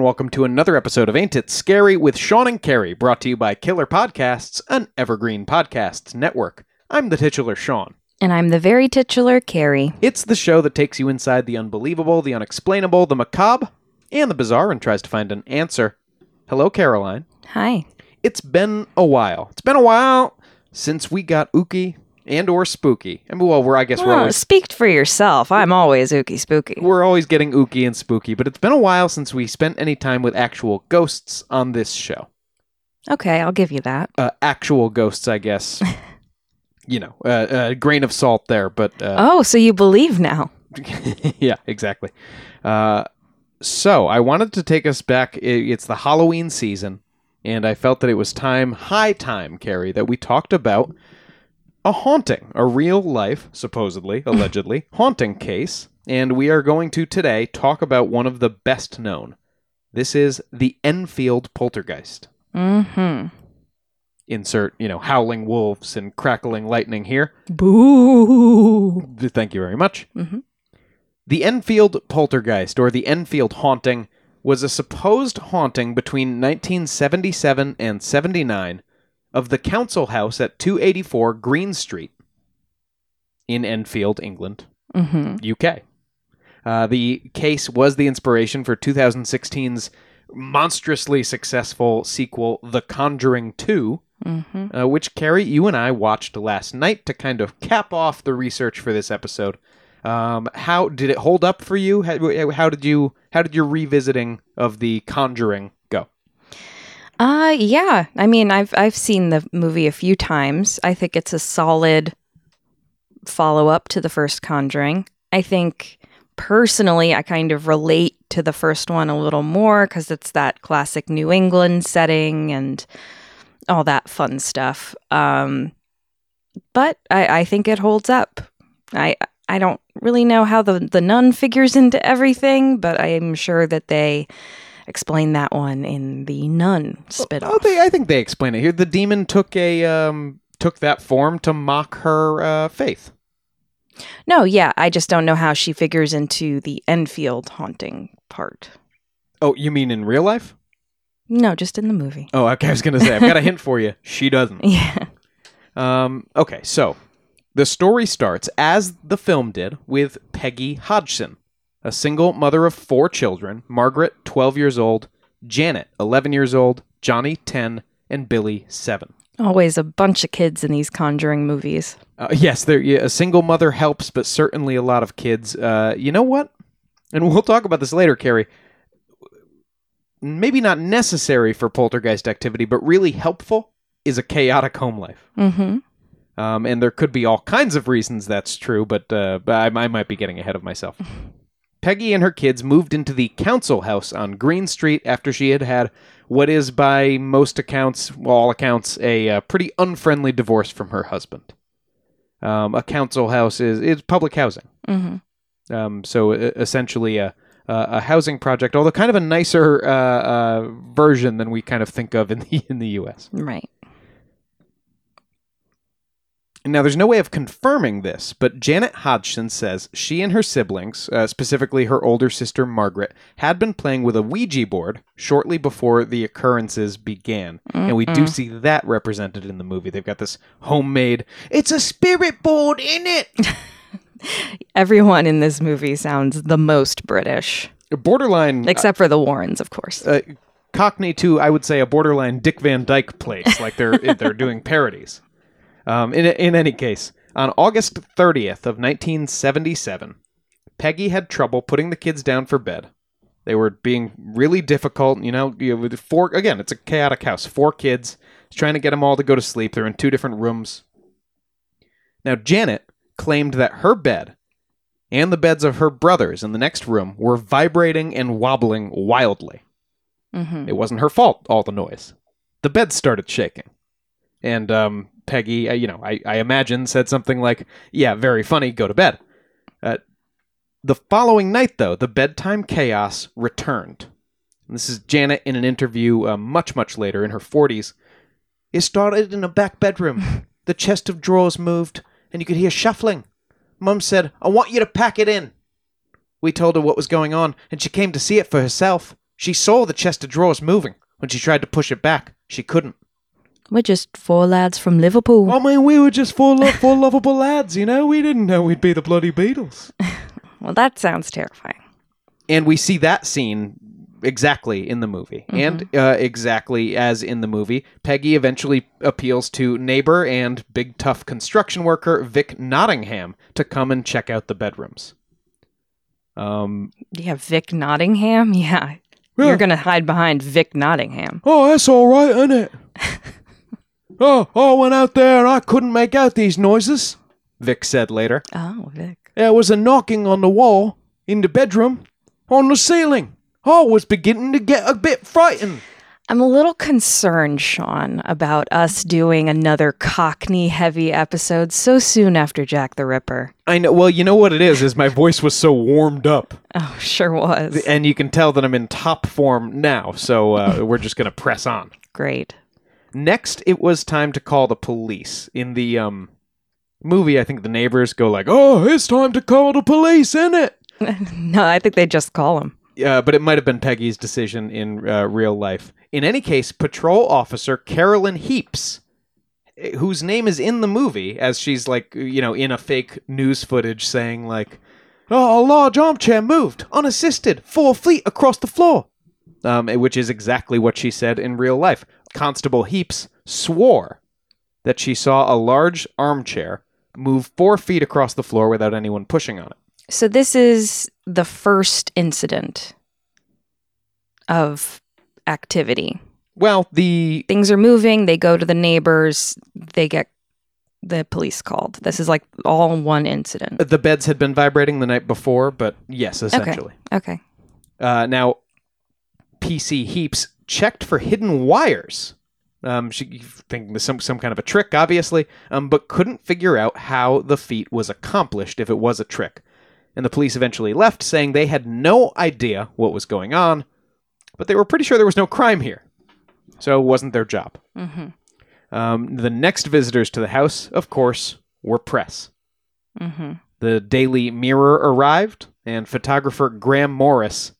And welcome to another episode of Ain't It Scary with Sean and Carrie, brought to you by Killer Podcasts, an evergreen podcasts network. I'm the titular Sean. And I'm the very titular Carrie. It's the show that takes you inside the unbelievable, the unexplainable, the macabre, and the bizarre and tries to find an answer. Hello, Caroline. Hi. It's been a while. It's been a while since we got ooky and or spooky. I mean, well, we're I guess we're always speak for yourself. I'm always ooky spooky. we're always getting ooky and spooky, but it's been a while since we spent any time with actual ghosts on this show. Okay, I'll give you that. Uh, actual ghosts, I guess. you know, uh, a grain of salt there, but uh, Oh, so you believe now? yeah, exactly. Uh, so I wanted to take us back. I- It's the Halloween season, and I felt that it was time, high time, Carrie, that we talked about a haunting, a real life, supposedly, allegedly, haunting case. And we are going to today talk about one of the best known. This is the Enfield poltergeist. Mm-hmm. Insert, you know, howling wolves and crackling lightning here. Boo. Thank you very much. Mm-hmm. The Enfield poltergeist, or the Enfield haunting, was a supposed haunting between 1977 and 79 of the council house at 284 Green Street in Enfield, England, Mm-hmm. UK. Uh, the case was the inspiration for 2016's monstrously successful sequel, The Conjuring 2, Mm-hmm. uh, which Carrie, you and I watched last night to kind of cap off the research for this episode. Um, how did it hold up for you? How, how did you how did your revisiting of the Conjuring? Uh yeah. I mean, I've I've seen the movie a few times. I think it's a solid follow up to the first Conjuring. I think personally I kind of relate to the first one a little more cuz it's that classic New England setting and all that fun stuff. Um but I, I think it holds up. I I don't really know how the the nun figures into everything, but I'm sure that they explain that one in the nun spit-off. Oh, they, I think they explain it here. The demon took a um, took that form to mock her uh, faith. No, yeah, I just don't know how she figures into the Enfield haunting part. Oh, you mean in real life? No, just in the movie. Oh, okay. I was gonna say I've got a hint for you. She doesn't. Yeah. Um, okay, so the story starts as the film did with Peggy Hodgson, a single mother of four children Margaret, 12 years old, Janet, 11 years old, Johnny, 10, and Billy, 7. Always a bunch of kids in these conjuring movies. Uh, yes, there, yeah, a single mother helps, but certainly a lot of kids. Uh, you know what? And we'll talk about this later, Carrie. Maybe not necessary for poltergeist activity, but really helpful is a chaotic home life. Mm-hmm. Um, and there could be all kinds of reasons that's true, but, uh, I, I might be getting ahead of myself. Peggy and her kids moved into the council house on Green Street after she had had what is, by most accounts, well, all accounts, a uh, pretty unfriendly divorce from her husband. Um, a council house is, is public housing. Mm-hmm. Um, so essentially a, a a housing project, although kind of a nicer uh, uh, version than we kind of think of in the in the U.S. Right. Now, there's no way of confirming this, but Janet Hodgson says she and her siblings, uh, specifically her older sister Margaret, had been playing with a Ouija board shortly before the occurrences began. And we do see that represented in the movie. They've got this homemade, it's a spirit board in it! Everyone in this movie sounds the most British, borderline, except for the Warrens, of course. uh, Cockney to, I would say, a borderline Dick Van Dyke place, like they're, they're doing parodies. Um, in, in any case, on August 30th of 1977, Peggy had trouble putting the kids down for bed. They were being really difficult, you know, you with four again, it's a chaotic house. Four kids, trying to get them all to go to sleep. They're in two different rooms. Now, Janet claimed that her bed and the beds of her brothers in the next room were vibrating and wobbling wildly. mm-hmm. It wasn't her fault, all the noise. The bed started shaking. And um, Peggy, uh, you know, I, I imagine said something like, Yeah, very funny, go to bed. Uh, the following night, though, the bedtime chaos returned. And this is Janet in an interview uh, much, much later in her 40s. It started in a back bedroom. the chest of drawers moved, and you could hear shuffling. Mum said, I want you to pack it in. We told her what was going on, and she came to see it for herself. She saw the chest of drawers moving. When she tried to push it back, she couldn't. We're just four lads from Liverpool. I mean, we were just four, lo- four lovable lads, you know? We didn't know we'd be the bloody Beatles. Well, that sounds terrifying. And we see that scene exactly in the movie. And uh, exactly as in the movie, Peggy eventually appeals to neighbor and big tough construction worker Vic Nottingham to come and check out the bedrooms. Um, Yeah, Vic Nottingham. Yeah, Yeah. you're gonna hide behind Vic Nottingham. Oh, that's all right, isn't it? oh, I went out there and I couldn't make out these noises, Vic said later. Oh, Vic. There was a knocking on the wall in the bedroom on the ceiling. I was beginning to get a bit frightened. I'm a little concerned, Sean, about us doing another Cockney heavy episode so soon after Jack the Ripper. I know. Well, you know what it is. Is my voice was so warmed up, Oh, sure was. and you can tell that I'm in top form now. So uh, we're just gonna press on. Great. Next, it was time to call the police. In the um movie, I think the neighbors go like, "Oh, it's time to call the police, isn't it?" no, I think they just call him. uh, but it might have been Peggy's decision in uh, real life. In any case, patrol officer Carolyn Heeps, eh, whose name is in the movie, as she's like, you know, in a fake news footage saying, like, oh, a large armchair moved, unassisted, four feet across the floor. Um, eh, which is exactly what she said in real life. Constable Heeps swore that she saw a large armchair move four feet across the floor without anyone pushing on it. So this is the first incident of activity. Well, the Things are moving, they go to the neighbors, they get the police called. This is like all one incident. The beds had been vibrating the night before, but yes, essentially. Okay. Uh, now, PC Heeps checked for hidden wires. Um, she thinking some some kind of a trick, obviously, um, but couldn't figure out how the feat was accomplished if it was a trick. And the police eventually left, saying they had no idea what was going on, but they were pretty sure there was no crime here, so it wasn't their job. hmm Um, the next visitors to the house, of course, were press. hmm The Daily Mirror arrived, and photographer Graham Morris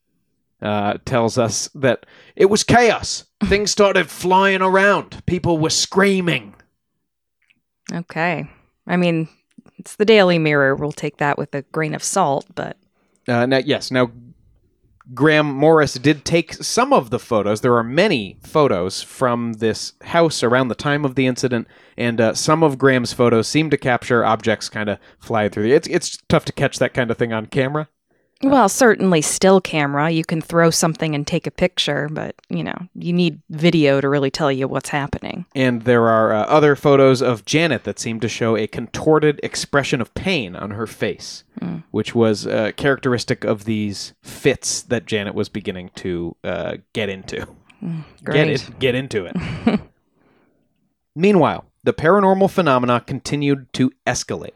uh, tells us that it was chaos. Things started flying around. People were screaming. Okay. I mean, it's the Daily Mirror. We'll take that with a grain of salt, but Uh, now, yes, now Graham Morris did take some of the photos. There are many photos from this house around the time of the incident, and uh, some of Graham's photos seem to capture objects kind of flying through the. It's it's tough to catch that kind of thing on camera. Well, certainly still camera. You can throw something and take a picture, but you know, you need video to really tell you what's happening. And there are uh, other photos of Janet that seem to show a contorted expression of pain on her face, which was uh, characteristic of these fits that Janet was beginning to uh, get into. Get Great. it? Get into it. Meanwhile, the paranormal phenomena continued to escalate.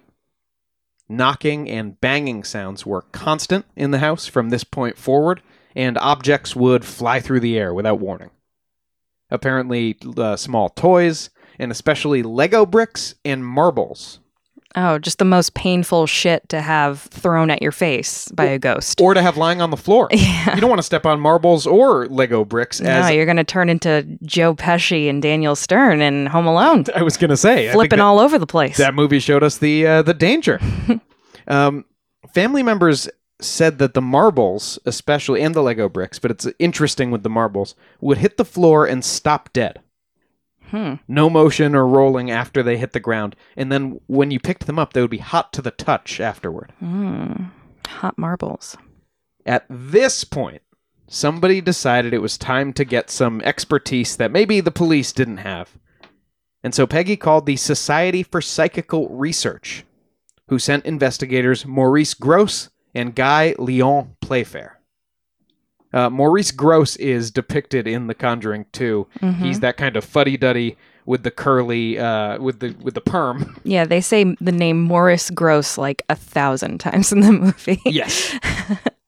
Knocking and banging sounds were constant in the house from this point forward, and objects would fly through the air without warning. Apparently, uh, small toys, and especially Lego bricks and marbles, Oh, just the most painful shit to have thrown at your face by a ghost. or to have lying on the floor. yeah. You don't want to step on marbles or Lego bricks, No, you're going to turn into Joe Pesci and Daniel Stern in Home Alone, I was going to say. I think flipping all over the place. that movie showed us the uh, the danger. um, family members said that the marbles, especially and the Lego bricks, but it's interesting with the marbles, would hit the floor and stop dead. Hmm. No motion or rolling after they hit the ground, and then when you picked them up, they would be hot to the touch afterward. Mm. Hot marbles. At this point, somebody decided it was time to get some expertise that maybe the police didn't have. And so Peggy called the Society for Psychical Research, who sent investigators Maurice Grosse and Guy Lyon Playfair. Uh, Maurice Grosse is depicted in The Conjuring 2. Mhm. He's that kind of fuddy-duddy with the curly, uh, with the with the perm. Yeah, they say the name Maurice Grosse like a thousand times in the movie. Yes.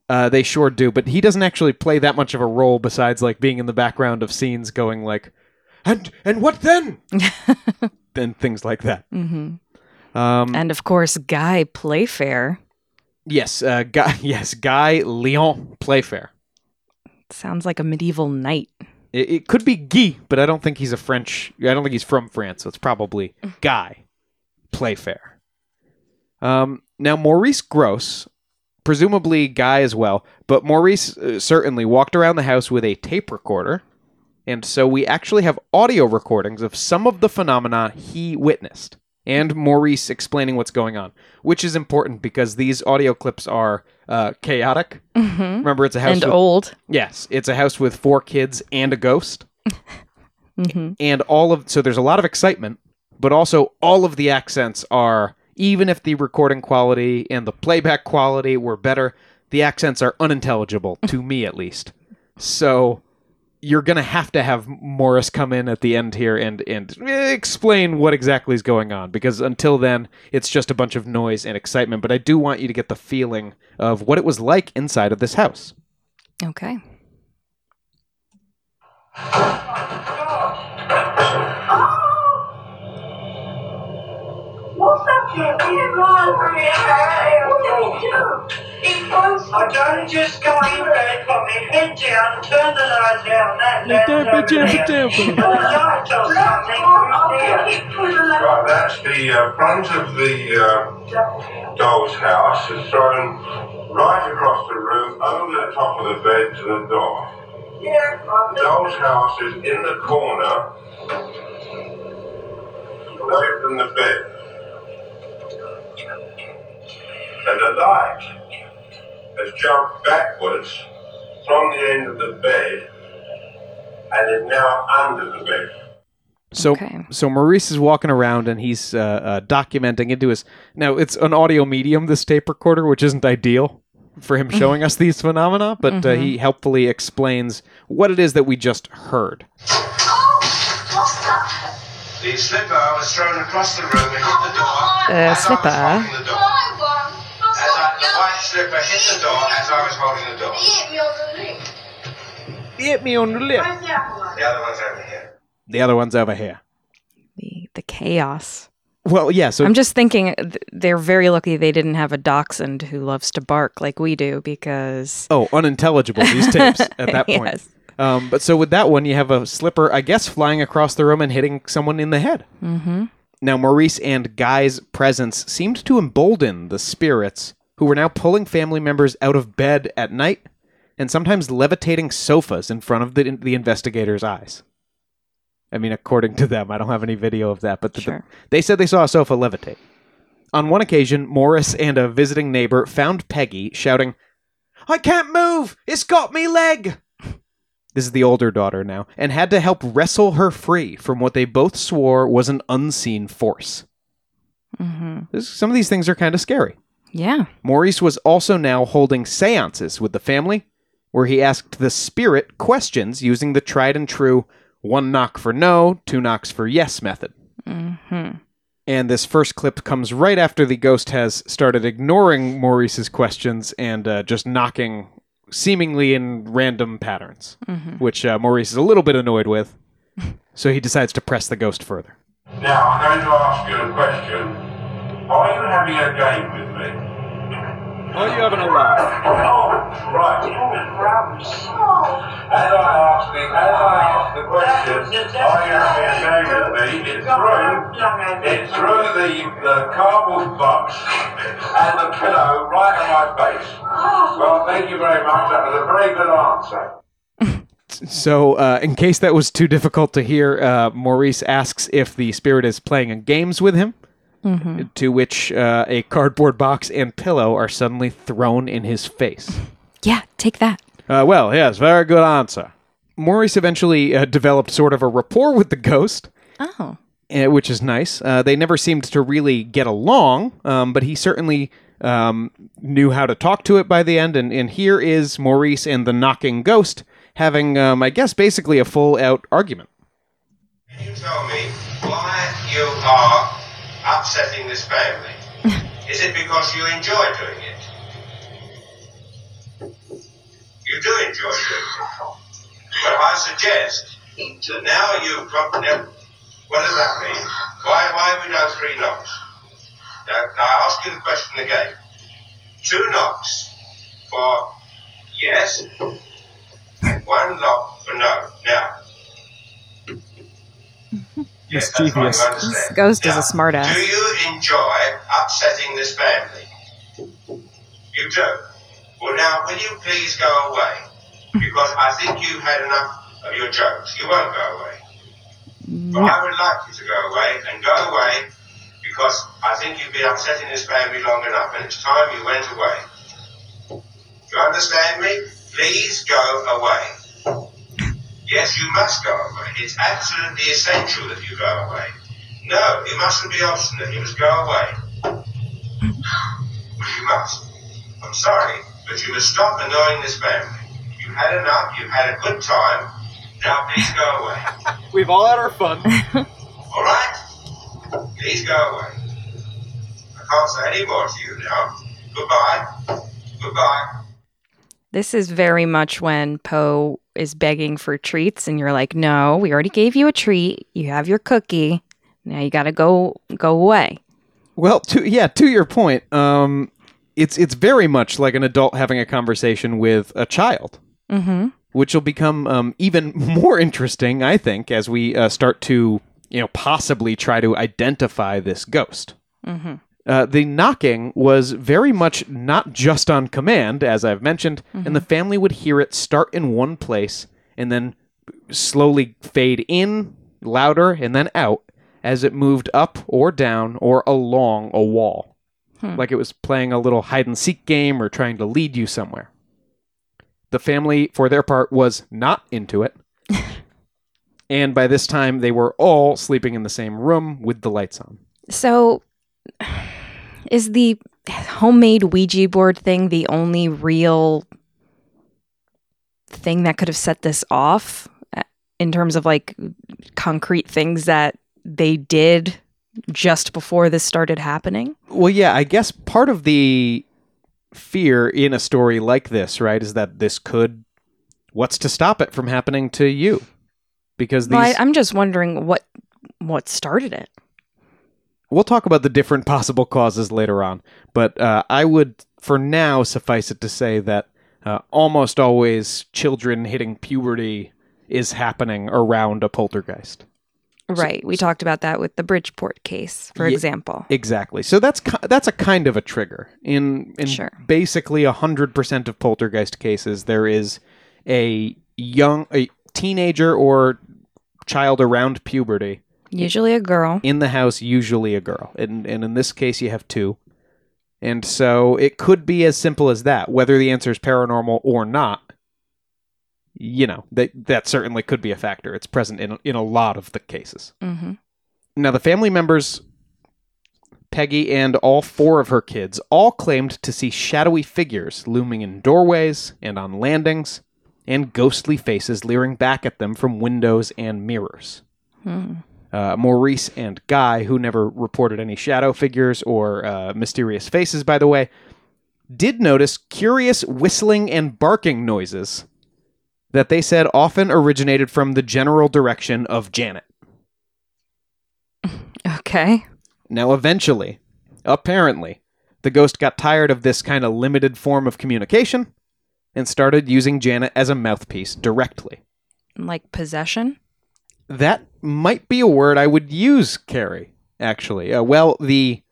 Uh, they sure do, but he doesn't actually play that much of a role besides like being in the background of scenes going like, and and what then? and things like that. hmm Um, And of course, Guy Playfair. yes, uh, Guy. Yes, Guy Lyon Playfair. Sounds like a medieval knight. It, it could be Guy, but I don't think he's a French. I don't think he's from France, so it's probably Guy Playfair. Um, now, Maurice Grosse, presumably Guy as well, but Maurice uh, certainly walked around the house with a tape recorder, and so we actually have audio recordings of some of the phenomena he witnessed, and Maurice explaining what's going on, which is important because these audio clips are uh, chaotic. hmm Remember, it's a house. And with- old. yes, it's a house with four kids and a ghost hmm and all of so there's a lot of excitement but also all of the accents are even if the recording quality and the playback quality were better the accents are unintelligible to me at least so you're gonna have to have morris come in at the end here and and eh, explain what exactly is going on because until then it's just a bunch of noise and excitement but i do want you to get the feeling of what it was like inside of this house Okay. I don't just go in bed, put my head down, turn the light down. That. Right, that's the uh, front of the uh, doll's house. It's thrown right across the room, over the top of the bed to the door. The doll's house is in the corner, away from the bed. And the light has jumped backwards from the end of the bed and is now under the bed. So, Okay. so Maurice is walking around and he's uh, uh, documenting into his. Now it's an audio medium, this tape recorder, which isn't ideal for him showing us these phenomena, but uh, he helpfully explains what it is that we just heard. The slipper was thrown across the room and hit the door. Uh, as I was slipper? holding the door. As I, the white slipper hit the door as I was holding the door. Hit me on the lip. The other one's over here. The other one's over here. The the chaos. Well, yeah. So I'm just thinking they're very lucky they didn't have a dachshund who loves to bark like we do because oh, unintelligible these tapes at that point. Yes. Um, but so with that one, you have a slipper, I guess, flying across the room and hitting someone in the head. Mm-hmm. Now, Maurice and Guy's presence seemed to embolden the spirits who were now pulling family members out of bed at night and sometimes levitating sofas in front of the, the investigators' eyes. I mean, according to them, I don't have any video of that, but the- Sure. they said they saw a sofa levitate. On one occasion, Morris and a visiting neighbor found Peggy shouting, I can't move! It's got me leg! This is the older daughter now, and had to help wrestle her free from what they both swore was an unseen force. Mm-hmm. This, some of these things are kind of scary. Yeah. Maurice was also now holding seances with the family, where he asked the spirit questions using the tried and true one knock for no, two knocks for yes method. Mm-hmm. And this first clip comes right after the ghost has started ignoring Maurice's questions and uh, just knocking seemingly in random patterns, Mm-hmm. which uh, Maurice is a little bit annoyed with. so he decides to press the ghost further. Now, I'm going to ask you a question. Are you having a game with me? Are you having a laugh? Oh, right. As I ask the, as I ask the question, are with me? It's through, it's through the, the cardboard box and the pillow right on my face. Well, thank you very much. That was a very good answer. So, uh, in case that was too difficult to hear, uh, Maurice asks if the spirit is playing games with him, Mm-hmm. to which uh, a cardboard box and pillow are suddenly thrown in his face. Yeah, take that. Uh, well, yes, very good answer. Maurice eventually uh, developed sort of a rapport with the ghost, Oh. uh, which is nice. Uh, they never seemed to really get along, um, but he certainly um, knew how to talk to it by the end. And, and here is Maurice and the knocking ghost having, um, I guess, basically a full out argument. Can you tell me why you are upsetting this family? Is it because you enjoy doing it? You do enjoy doing it. But I suggest that now you've got now, what does that mean? Why why have we done three knocks? Now, now I ask you the question again. Two knocks for yes, one knock for no. Now. Yes, that's what you Mischievous. understand. This ghost is a smartass. Do you enjoy upsetting this family? You do. Well, now, will you please go away? Because I think you've had enough of your jokes. You won't go away. But I would like you to go away and go away because I think you've been upsetting this family long enough and it's time you went away. You understand me? Please go away. Yes, you must go away. It's absolutely essential that you go away. No, you mustn't be obstinate. You must go away. You must. I'm sorry, but you must stop annoying this family. You've had enough. You've had a good time. Now please go away. We've all had our fun. All right? Please go away. I can't say any more to you now. Goodbye. Goodbye. This is very much when Poe is begging for treats, and you're like, "No, we already gave you a treat. You have your cookie. Now you got to go go away." Well, to yeah, to your point, um, it's it's very much like an adult having a conversation with a child, Mm-hmm. which will become um, even more interesting, I think, as we uh, start to you know possibly try to identify this ghost. Mm-hmm. Uh, the knocking was very much not just on command, as I've mentioned, and the family would hear it start in one place and then slowly fade in, louder, and then out as it moved up or down or along a wall. Hmm. Like it was playing a little hide and seek game or trying to lead you somewhere. The family, for their part, was not into it. and by this time, they were all sleeping in the same room with the lights on. So, is the homemade Ouija board thing the only real thing that could have set this off uh, in terms of like concrete things that they did just before this started happening? Well, yeah, I guess part of the fear in a story like this, right, is that this could. What's to stop it from happening to you? Because these. Well, I, I'm just wondering what what started it. We'll talk about the different possible causes later on, but uh, I would, for now, suffice it to say that uh, almost always children hitting puberty is happening around a poltergeist. Right. We talked about that with the Bridgeport case, for Ye- example. Exactly. So that's that's a kind of a trigger. In in Sure. basically hundred percent of poltergeist cases, there is a young a teenager or child around puberty Usually a girl. in the house, usually a girl, and and in this case, you have two. And so it could be as simple as that. Whether the answer is paranormal or not, you know that that certainly could be a factor. It's present in in a lot of the cases. hmm Now, the family members, Peggy and all four of her kids, all claimed to see shadowy figures looming in doorways and on landings, and ghostly faces leering back at them from windows and mirrors. Hmm. Uh, Maurice and Guy, who never reported any shadow figures or uh, mysterious faces, by the way, did notice curious whistling and barking noises that they said often originated from the general direction of Janet. Okay. Now, eventually, apparently, the ghost got tired of this kind of limited form of communication and started using Janet as a mouthpiece directly. Like possession? That might be a word I would use, Carrie, actually. Uh, well, the,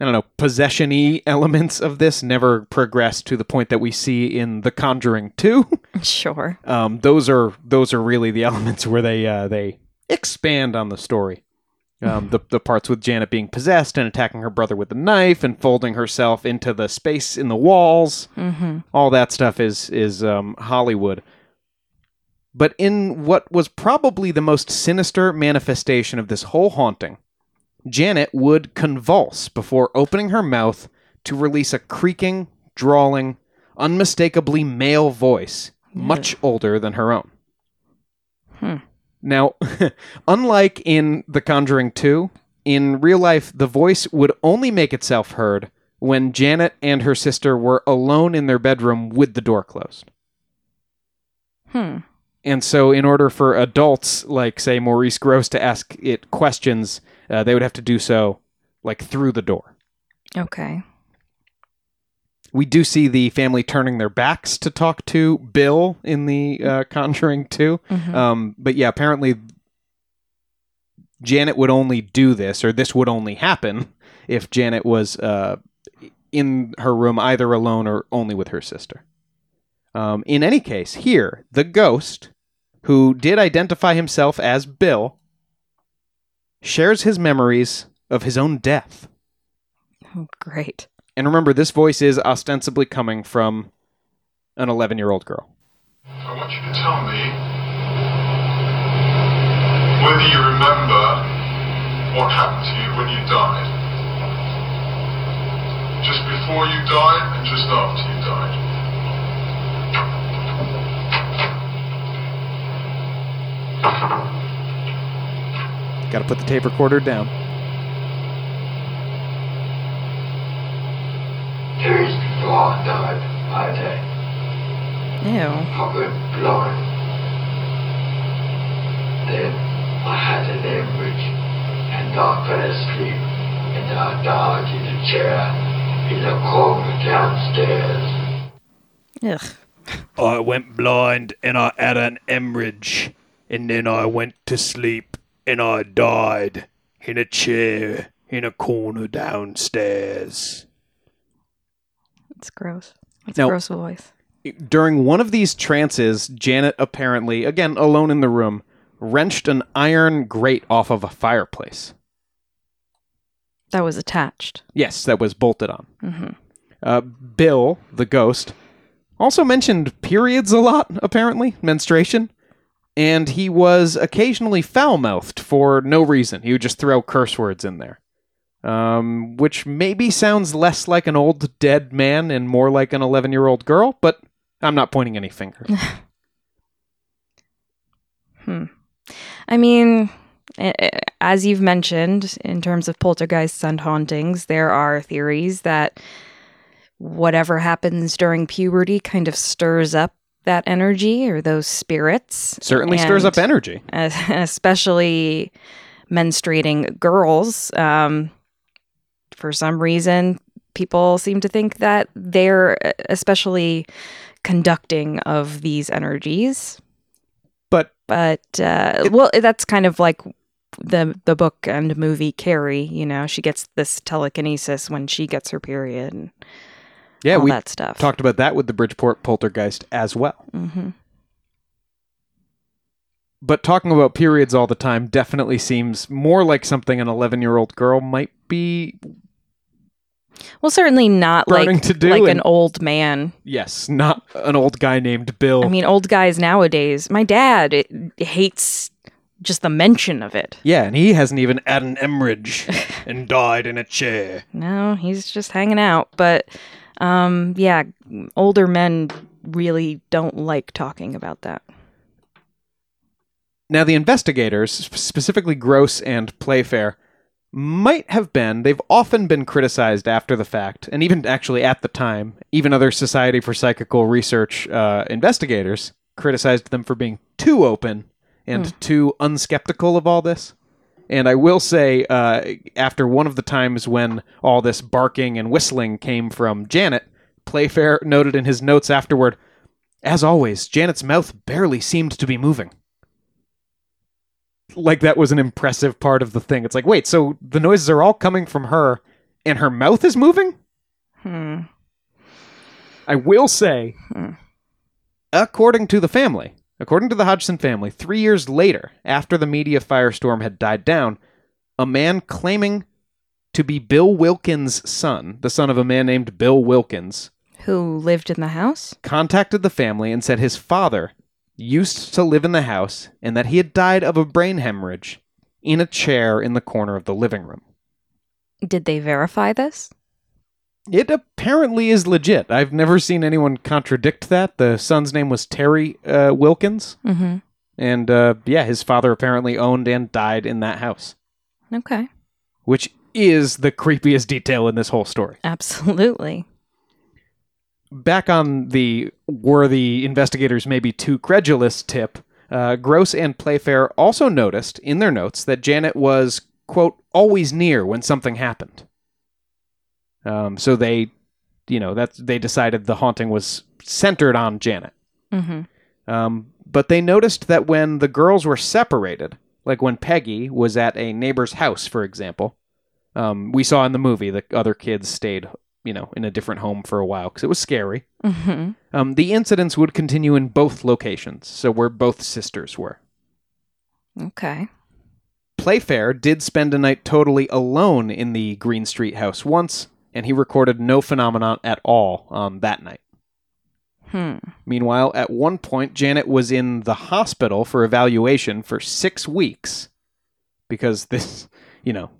I don't know, possession y elements of this never progressed to the point that we see in The Conjuring 2. Sure. um, those are those are really the elements where they uh, they expand on the story. Um, the the parts with Janet being possessed and attacking her brother with a knife and folding herself into the space in the walls, hmm all that stuff is is um, Hollywood. But in what was probably the most sinister manifestation of this whole haunting, Janet would convulse before opening her mouth to release a creaking, drawling, unmistakably male voice, much older than her own. Hmm. Now, unlike in The Conjuring 2, in real life, the voice would only make itself heard when Janet and her sister were alone in their bedroom with the door closed. Hmm. And so, in order for adults like, say, Maurice Grosse to ask it questions, uh, they would have to do so like through the door. Okay. we do see the family turning their backs to talk to Bill in the uh, Conjuring 2. Mhm. Um, but yeah, apparently Janet would only do this, or this would only happen if Janet was uh, in her room either alone or only with her sister. Um, in any case, here, the ghost, who did identify himself as Bill, shares his memories of his own death. Oh, great. And remember, this voice is ostensibly coming from an 11 year old girl. I want you to tell me whether you remember what happened to you when you died. Just before you died and just after you died. Got to put the tape recorder down. Days before I died, I had Ew. I went blind. Then I had an hemorrhage and I fell asleep and I died in a chair in the corner downstairs. Ugh. I went blind and I had an hemorrhage, and then I went to sleep and I died in a chair in a corner downstairs. It's gross. It's Now- a gross voice. During one of these trances, Janet apparently, again alone in the room, wrenched an iron grate off of a fireplace. That was attached. Yes, that was bolted on. hmm Uh, Bill, the ghost, also mentioned periods a lot, apparently, menstruation. And he was occasionally foul mouthed for no reason. He would just throw curse words in there. Um, which maybe sounds less like an old dead man and more like an 11 year old girl, but I'm not pointing any fingers. Hmm. I mean, as you've mentioned, in terms of poltergeists and hauntings, there are theories that whatever happens during puberty kind of stirs up that energy or those spirits. Certainly stirs up energy. especially menstruating girls. Um, for some reason, people seem to think that they're uh, especially conducting of these energies. But But uh, well, that's kind of like the the book and movie Carrie. You know, she gets this telekinesis when she gets her period and yeah, all we that stuff. talked about that with the Bridgeport poltergeist as well. hmm But talking about periods all the time definitely seems more like something an 11 year old girl might be Well, certainly not like to do like and- an old man. Yes, not an old guy named Bill. I mean, old guys nowadays. My dad it, hates just the mention of it. yeah, and he hasn't even had an hemorrhage and died in a chair. No, he's just hanging out. But um, yeah, older men really don't like talking about that. Now, the investigators, specifically Grosse and Playfair, might have been, they've often been criticized after the fact, and even actually at the time, even other Society for Psychical Research uh, investigators criticized them for being too open and too unskeptical of all this. And I will say, uh, after one of the times when all this barking and whistling came from Janet, Playfair noted in his notes afterward, as always, Janet's mouth barely seemed to be moving. Like that was an impressive part of the thing. It's like, wait, so the noises are all coming from her and her mouth is moving? Hmm. I will say, Hmm. according to the family, according to the Hodgson family, three years later, after the media firestorm had died down, a man claiming to be Bill Wilkins' son, the son of a man named Bill Wilkins, Who lived in the house? contacted the family and said his father used to live in the house and that he had died of a brain hemorrhage in a chair in the corner of the living room. Did they verify this? It apparently is legit. I've never seen anyone contradict that. The son's name was Terry uh, Wilkins, Mm-hmm. and uh, yeah, his father apparently owned and died in that house, Okay. which is the creepiest detail in this whole story. Absolutely. back on the were the investigators maybe too credulous tip, uh, Grosse and Playfair also noticed in their notes that Janet was, quote, always near when something happened. Um, so they you know, that's they decided the haunting was centered on Janet. hmm Um, but they noticed that when the girls were separated, like when Peggy was at a neighbor's house, for example, um, we saw in the movie the other kids stayed, you know, in a different home for a while because it was scary. hmm Um, the incidents would continue in both locations, so where both sisters were. Okay. Playfair did spend a night totally alone in the Green Street house once, and he recorded no phenomenon at all on that night. Hmm. Meanwhile, at one point, Janet was in the hospital for evaluation for six weeks because this, you know,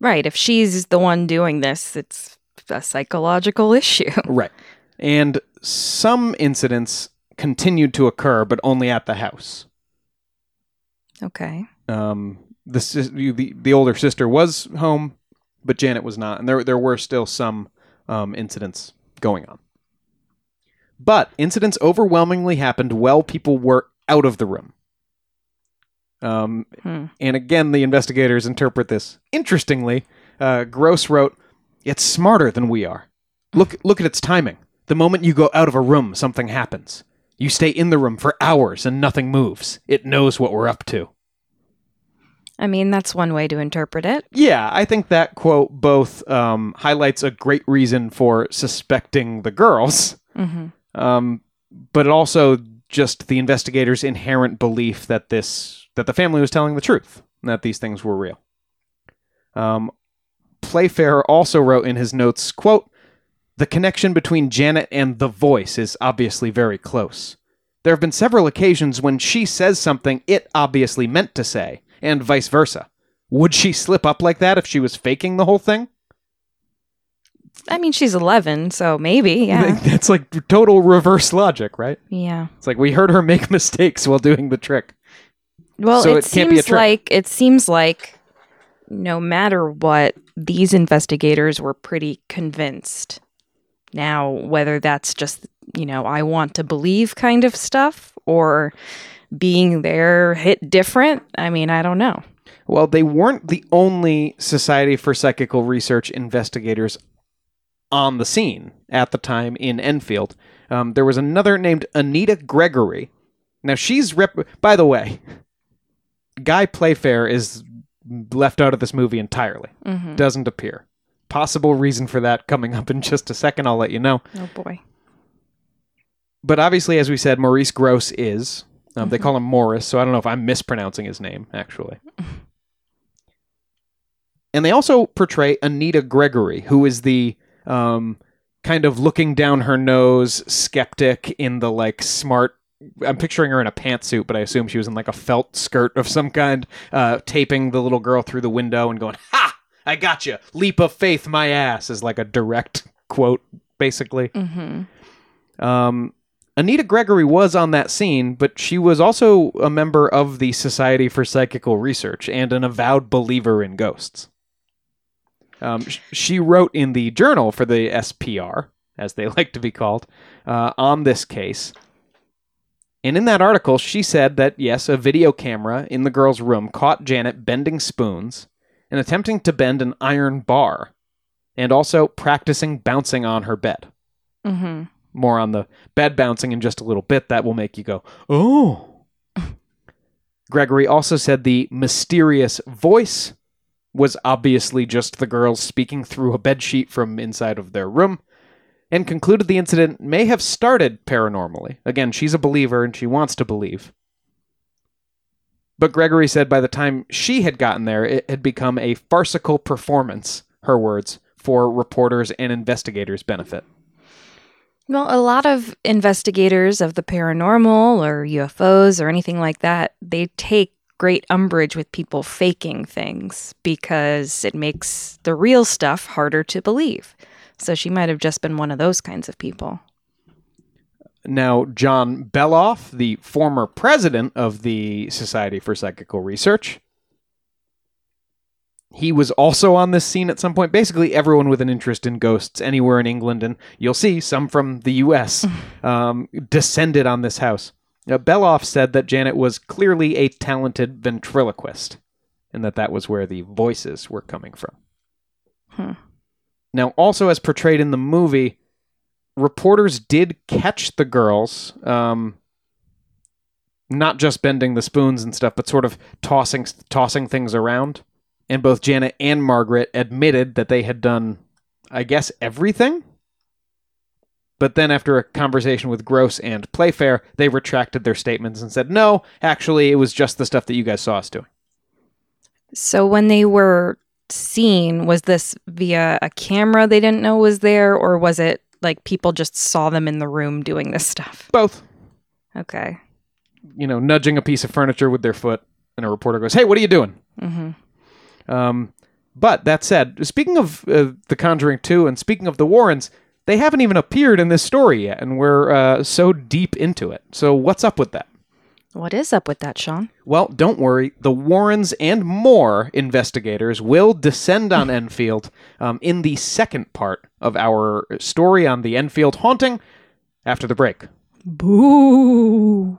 Right. If she's the one doing this, it's a psychological issue. right. And some incidents continued to occur, but only at the house. okay. Um, the, the the older sister was home, but Janet was not, and there there were still some um, incidents going on. But incidents overwhelmingly happened while people were out of the room. Um, Hmm. And again, the investigators interpret this interestingly. Uh, Grosse wrote, "It's smarter than we are. Look, look at its timing. The moment you go out of a room, something happens. You stay in the room for hours and nothing moves. It knows what we're up to." I mean, that's one way to interpret it. Yeah, I think that quote both um, highlights a great reason for suspecting the girls, hmm um, but it also just the investigators' inherent belief that this that the family was telling the truth, that these things were real. Um, Playfair also wrote in his notes, "quote The connection between Janet and the voice is obviously very close. There have been several occasions when she says something it obviously meant to say, and vice versa. Would she slip up like that if she was faking the whole thing? I mean, she's 11, so maybe, yeah. That's like total reverse logic, right? yeah. It's like we heard her make mistakes while doing the trick. Well, So it, it can't be a seems like it seems like no matter what, these investigators were pretty convinced. Now, whether that's just, you know, I want to believe kind of stuff or being there hit different, I mean, I don't know. Well, they weren't the only Society for Psychical Research investigators on the scene at the time in Enfield. Um, there was another named Anita Gregory. Now she's rep. By the way, Guy Playfair is left out of this movie entirely. hmm Doesn't appear. Possible reason for that coming up in just a second. I'll let you know. Oh boy. But obviously, as we said, Maurice Grosse is. Um, They call him Morris, so I don't know if I'm mispronouncing his name, actually. and they also portray Anita Gregory, who is the um, kind of looking down her nose skeptic in the like smart. I'm picturing her in a pantsuit, but I assume she was in like a felt skirt of some kind, uh, taping the little girl through the window and going, "Ha! I got you! Leap of faith, my ass!" is like a direct quote, basically. hmm Um, Anita Gregory was on that scene, but she was also a member of the Society for Psychical Research and an avowed believer in ghosts. Um, she wrote in the journal for the SPR, as they like to be called, uh, on this case. And in that article, she said that yes, a video camera in the girl's room caught Janet bending spoons and attempting to bend an iron bar, and also practicing bouncing on her bed hmm more on the bed bouncing in just a little bit. That will make you go, oh. Gregory also said the mysterious voice was obviously just the girls speaking through a bedsheet from inside of their room, and concluded the incident may have started paranormally. Again, she's a believer and she wants to believe. But Gregory said by the time she had gotten there, it had become a farcical performance, her words, for reporters and investigators' benefit. Well, a lot of investigators of the paranormal or UFOs or anything like that, they take great umbrage with people faking things because it makes the real stuff harder to believe. So she might have just been one of those kinds of people. Now, John Beloff, the former president of the Society for Psychical Research, he was also on this scene at some point. Basically, everyone with an interest in ghosts anywhere in England, and you'll see some from the U.S., um, descended on this house. Now, Beloff said that Janet was clearly a talented ventriloquist, and that that was where the voices were coming from. Hmm. Now, also as portrayed in the movie, reporters did catch the girls, um, not just bending the spoons and stuff, but sort of tossing tossing things around. And both Janet and Margaret admitted that they had done, I guess, everything. But then, after a conversation with Grosse and Playfair, they retracted their statements and said, no, actually, it was just the stuff that you guys saw us doing. So when they were seen, was this via a camera they didn't know was there, or was it like people just saw them in the room doing this stuff? Both. Okay. You know, nudging a piece of furniture with their foot, and a reporter goes, hey, what are you doing? hmm Um, but that said, speaking of uh, The Conjuring 2 and speaking of the Warrens, they haven't even appeared in this story yet, and we're uh, so deep into it. So, what's up with that? What is up with that, Sean? Well, don't worry. The Warrens and more investigators will descend on Enfield um, in the second part of our story on the Enfield haunting after the break. Boo.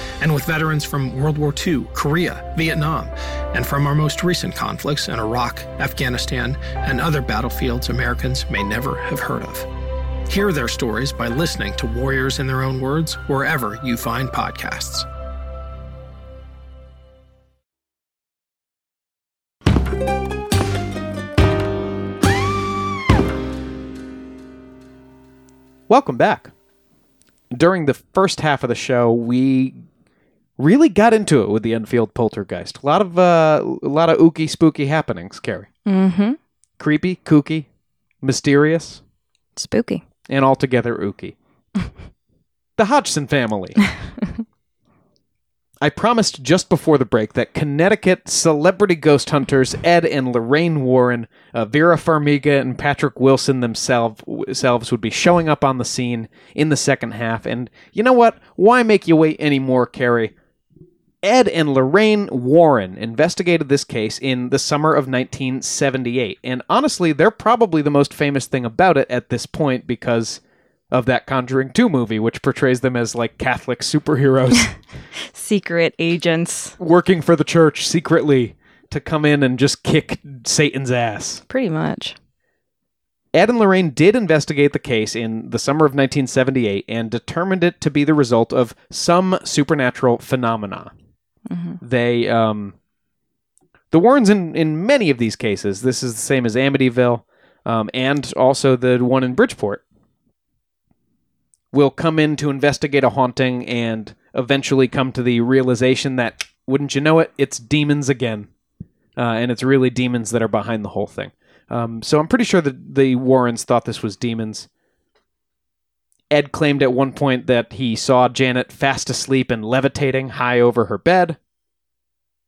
and with veterans from World War II, Korea, Vietnam, and from our most recent conflicts in Iraq, Afghanistan, and other battlefields Americans may never have heard of. Hear their stories by listening to Warriors in Their Own Words wherever you find podcasts. Welcome back. During the first half of the show, we really got into it with the Enfield poltergeist. A lot of uh, a lot of ooky spooky happenings, Carrie. Mm-hmm. Creepy, kooky, mysterious, Spooky. and altogether ooky. the Hodgson family. I promised just before the break that Connecticut celebrity ghost hunters Ed and Lorraine Warren, uh, Vera Farmiga, and Patrick Wilson themselves would be showing up on the scene in the second half. And you know what? Why make you wait anymore, Carrie? Ed and Lorraine Warren investigated this case in the summer of 1978. And honestly, they're probably the most famous thing about it at this point because of that Conjuring 2 movie, which portrays them as like Catholic superheroes Secret agents. working for the church secretly to come in and just kick Satan's ass. Pretty much. Ed and Lorraine did investigate the case in the summer of 1978 and determined it to be the result of some supernatural phenomena. They, um, the Warrens in, in many of these cases, this is the same as Amityville, um, and also the one in Bridgeport, will come in to investigate a haunting and eventually come to the realization that, wouldn't you know it, it's demons again. Uh, and it's really demons that are behind the whole thing. Um, so I'm pretty sure that the Warrens thought this was demons. Ed claimed at one point that he saw Janet fast asleep and levitating high over her bed.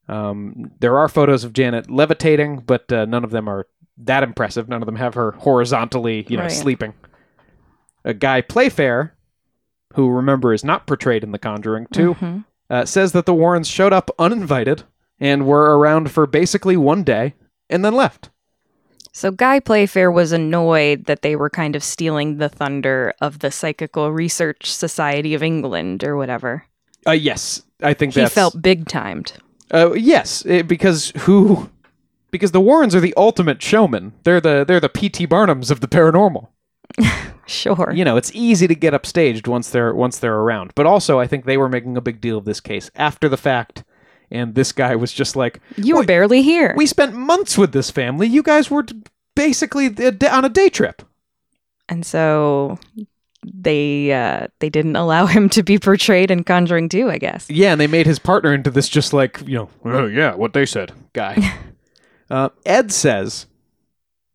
Um, there are photos of Janet levitating, but uh, none of them are that impressive. None of them have her horizontally, you know, Right. sleeping. A guy Playfair, who remember is not portrayed in The Conjuring 2, Mhm. uh, says that the Warrens showed up uninvited and were around for basically one day and then left. So Guy Playfair was annoyed that they were kind of stealing the thunder of the Psychical Research Society of England or whatever. Uh, yes, I think He felt big timed. Uh, yes, it, because who? Because the Warrens are the ultimate showmen. They're the they're the P.T. Barnums of the paranormal. Sure. You know, it's easy to get upstaged once they're once they're around. But also, I think they were making a big deal of this case after the fact, and this guy was just like, You were barely here. We spent months with this family. You guys were basically on a day trip." and so they uh, they didn't allow him to be portrayed in Conjuring 2, I guess. Yeah, and they made his partner into this just like, you know, oh, yeah, what they said guy. uh, Ed says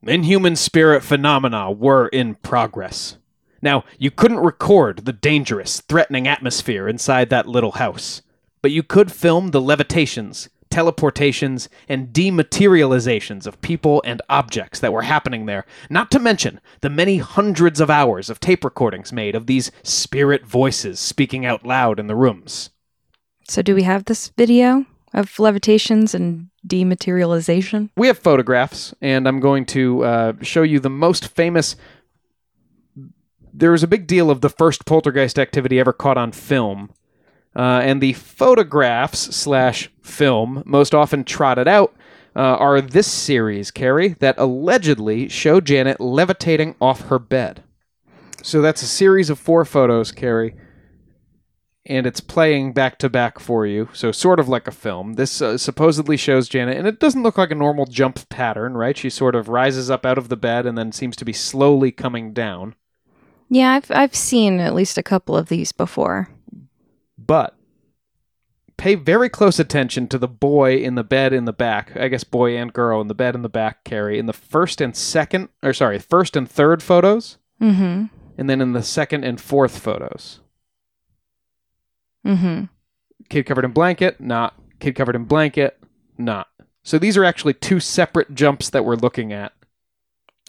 inhuman spirit phenomena were in progress. Now, you couldn't record the dangerous, threatening atmosphere inside that little house, but you could film the levitations, teleportations, and dematerializations of people and objects that were happening there, not to mention the many hundreds of hours of tape recordings made of these spirit voices speaking out loud in the rooms. So, do we have this video of levitations and dematerialization? We have photographs, and I'm going to uh, show you the most famous. There was a big deal of the first poltergeist activity ever caught on film, uh, and the photographs slash film most often trotted out uh, are this series, Carrie, that allegedly show Janet levitating off her bed. So that's a series of four photos, Carrie, and it's playing back to back for you, so sort of like a film. This uh, supposedly shows Janet, and it doesn't look like a normal jump pattern, right? She sort of rises up out of the bed and then seems to be slowly coming down. Yeah, I've I've seen at least a couple of these before. But pay very close attention to the boy in the bed in the back. I guess boy and girl in the bed in the back, Carrie, in the first and second, or sorry, first and third photos, Mm-hmm. and then in the second and fourth photos. Mm-hmm. Kid covered in blanket, not. Kid covered in blanket, not. So these are actually two separate jumps that we're looking at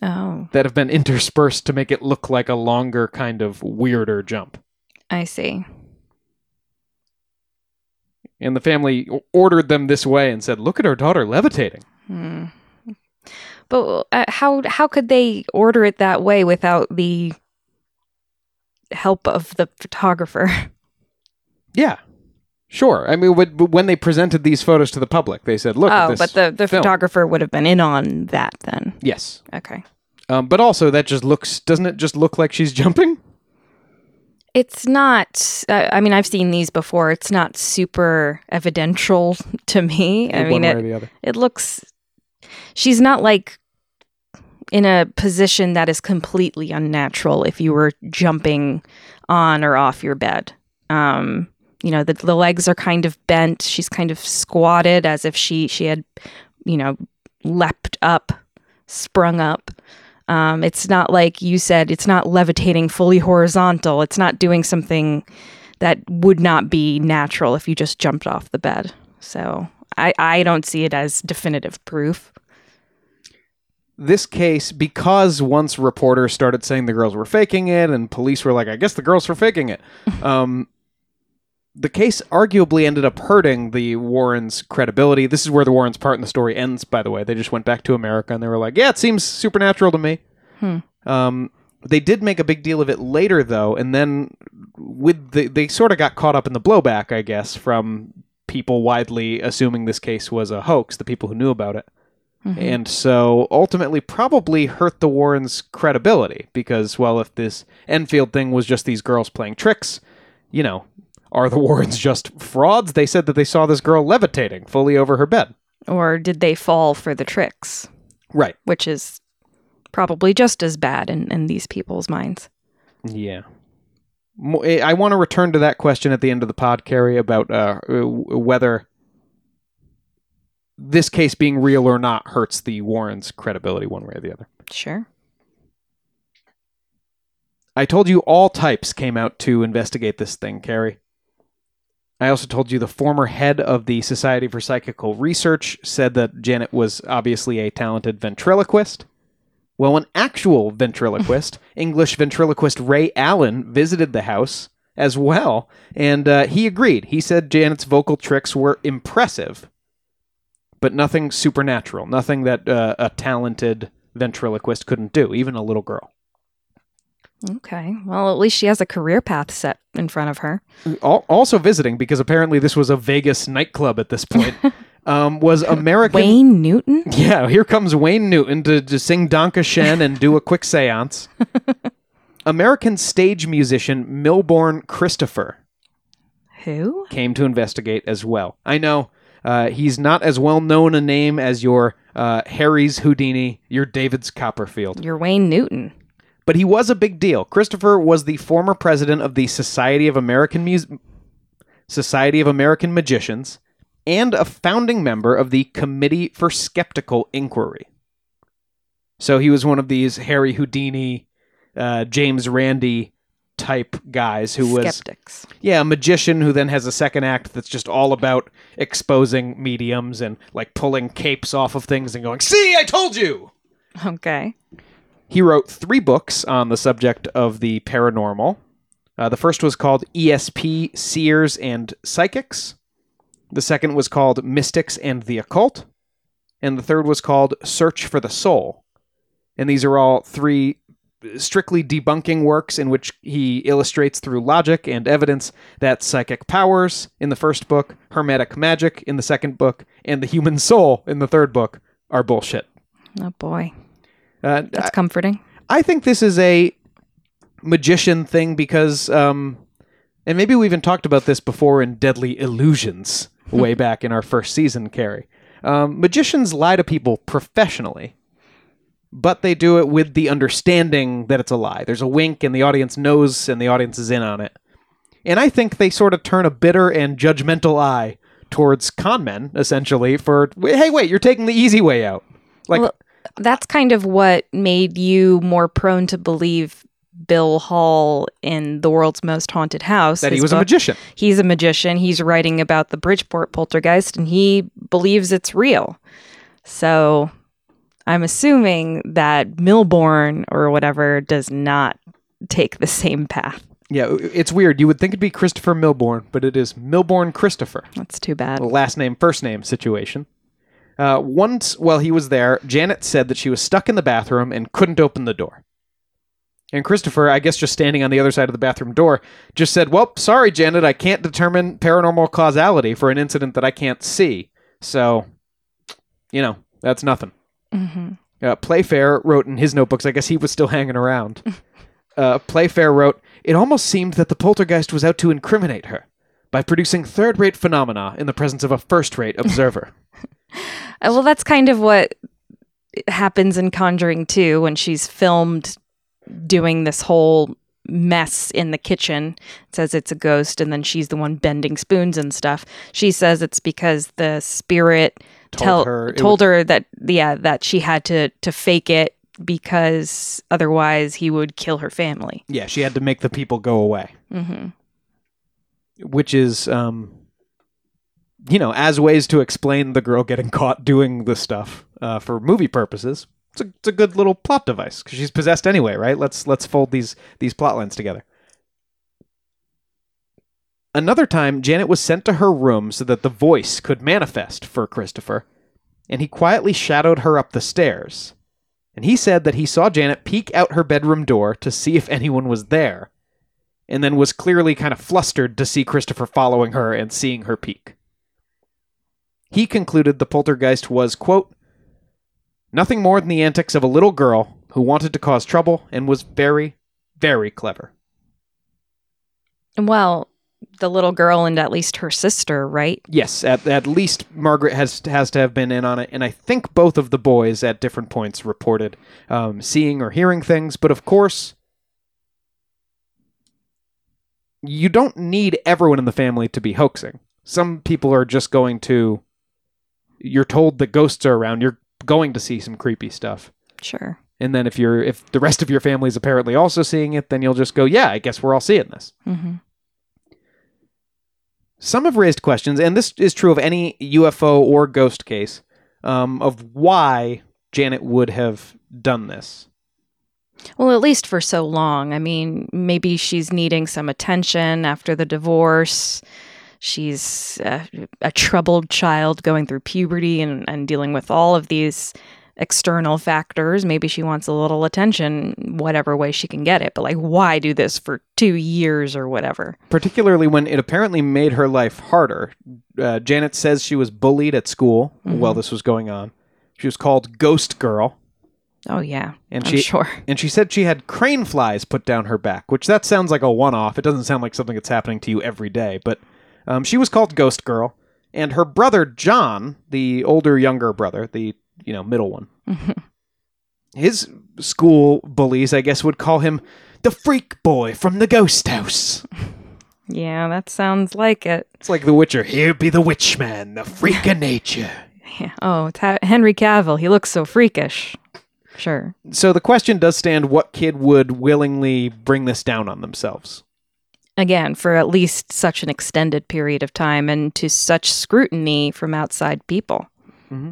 Oh, that have been interspersed to make it look like a longer, kind of weirder jump. I see. And the family ordered them this way and said, "Look at our daughter levitating." Hmm. But uh, how how could they order it that way without the help of the photographer? Yeah, sure. I mean, when they presented these photos to the public, they said, "Look." at oh, but the the film." photographer would have been in on that then. Yes, Okay. um, but also that just looks. Doesn't it just look like she's jumping? It's not. Uh, I mean, I've seen these before. It's not super evidential to me. I One mean, it, or the other. it looks. She's not like in a position that is completely unnatural. If you were jumping on or off your bed, um, you know, the the legs are kind of bent. She's kind of squatted as if she she had, you know, leapt up, sprung up. Um, it's not like you said, it's not levitating fully horizontal. It's not doing something that would not be natural if you just jumped off the bed. So I, I don't see it as definitive proof. this case because once reporters started saying the girls were faking it and police were like i guess the girls were faking it um, the case arguably ended up hurting the warrens credibility. This is where the warrens part in the story ends by the way. They just went back to america and they were like yeah it seems supernatural to me. Hmm. um, they did make a big deal of it later though and then with the they sort of got caught up in the blowback i guess from people widely assuming this case was a hoax the people who knew about it. And so ultimately probably hurt the Warrens' credibility because, well, if this Enfield thing was just these girls playing tricks, you know, are the Warrens just frauds? They said that they saw this girl levitating fully over her bed. Or did they fall for the tricks, Right. which is probably just as bad in, in these people's minds? Yeah. Eh, I want to return to that question at the end of the pod, Carrie, about uh, whether this case being real or not hurts the Warrens' credibility one way or the other. Sure. I told you all types came out to investigate this thing, Carrie. I also told you the former head of the Society for Psychical Research said that Janet was obviously a talented ventriloquist. Well, an actual ventriloquist, English ventriloquist Ray Alan, visited the house as well, and uh, he agreed. He said Janet's vocal tricks were impressive, but nothing supernatural, nothing that uh, a talented ventriloquist couldn't do, even a little girl. Okay. Well, at least she has a career path set in front of her. Also visiting because apparently this was a Vegas nightclub at this point. um, was American. Wayne Newton? Yeah, here comes Wayne Newton to, to sing Danke Schoen and do a quick seance. American stage musician Milbourne Christopher Who? came to investigate as well. I know uh, he's not as well known a name as your uh, Harry's Houdini, your David's Copperfield. You're Wayne Newton. But he was a big deal. Christopher was the former president of the Society of American Mus- Society of American Magicians and a founding member of the Committee for Skeptical Inquiry. So he was one of these Harry Houdini, uh, James Randi type guys who was Skeptics. yeah, a magician who then has a second act that's just all about exposing mediums and like pulling capes off of things and going, "See, I told you." Okay. He wrote three books on the subject of the paranormal. Uh, the first was called ESP Seers and Psychics. The second was called Mystics and the Occult. And the third was called Search for the Soul. And these are all three strictly debunking works in which he illustrates through logic and evidence that psychic powers in the first book, hermetic magic in the second book, and the human soul in the third book are bullshit. Oh boy. Uh, That's comforting. I think this is a magician thing because, um, and maybe we even talked about this before in Deadly Illusions way back in our first season, Carrie. Um, magicians lie to people professionally, but they do it with the understanding that it's a lie. There's a wink, and the audience knows, and the audience is in on it. And I think they sort of turn a bitter and judgmental eye towards con men, essentially, for, hey, wait, you're taking the easy way out. Like, Well, that's kind of what made you more prone to believe Bill Hall in The World's Most Haunted House. that he was a magician. He's a magician. He's writing about the Bridgeport poltergeist and he believes it's real. So I'm assuming that Milbourne or whatever does not take the same path. Yeah, it's weird. You would think it'd be Christopher Milbourne, but it is Milbourne Christopher. That's too bad. Last name, first name situation. Uh, once while he was there, Janet said that she was stuck in the bathroom and couldn't open the door. And Christopher, I guess just standing on the other side of the bathroom door, just said, Well, sorry, Janet, I can't determine paranormal causality for an incident that I can't see. So, you know, that's nothing. hmm Uh, Playfair wrote in his notebooks, I guess he was still hanging around. uh, Playfair wrote, It almost seemed that the poltergeist was out to incriminate her by producing third rate phenomena in the presence of a first rate observer. Well, that's kind of what happens in Conjuring 2 when she's filmed doing this whole mess in the kitchen. It says it's a ghost, and then she's the one bending spoons and stuff. She says it's because the spirit Told tell, her told her that yeah that she had to to fake it because otherwise he would kill her family. yeah, she had to make the people go away, hmm which is, um, you know, as ways to explain the girl getting caught doing the stuff uh, for movie purposes. It's a, it's a good little plot device because she's possessed anyway, right? Let's let's fold these these plot lines together. Another time, Janet was sent to her room so that the voice could manifest for Christopher, and he quietly shadowed her up the stairs. And he said that he saw Janet peek out her bedroom door to see if anyone was there, and then was clearly kind of flustered to see Christopher following her and seeing her peek. He concluded the poltergeist was, quote, nothing more than the antics of a little girl who wanted to cause trouble and was very, very clever. Well, the little girl and at least her sister, right? Yes, at, at least Margaret has has to have been in on it, and I think both of the boys at different points reported um, seeing or hearing things. But of course, you don't need everyone in the family to be hoaxing. Some people are just going to. You're told that ghosts are around. You're going to see some creepy stuff. Sure. And then if you're if the rest of your family is apparently also seeing it, then you'll just go, yeah, I guess we're all seeing this. hmm Some have raised questions, and this is true of any UFO or ghost case, um, of why Janet would have done this. Well, at least for so long. I mean, maybe she's needing some attention after the divorce. She's uh, a troubled child going through puberty and, and dealing with all of these external factors. Maybe she wants a little attention, whatever way she can get it. But, like, why do this for two years or whatever? Particularly when it apparently made her life harder. Uh, Janet says she was bullied at school while this was going on. She was called Ghost Girl, Oh, yeah. and I'm she sure. and she said she had crane flies put down her back, which that sounds like a one-off. It doesn't sound like something that's happening to you every day, but um, she was called Ghost Girl, and her brother John, the older younger brother, the you know middle one, his school bullies, I guess, would call him the freak boy from the ghost house. Yeah, that sounds like it. It's like The Witcher. Here be the witch man, the freak of nature. Yeah. Oh, ha- Henry Cavill. He looks so freakish. Sure. So the question does stand what kid would willingly bring this down on themselves? Again, for at least such an extended period of time and to such scrutiny from outside people. Mm-hmm.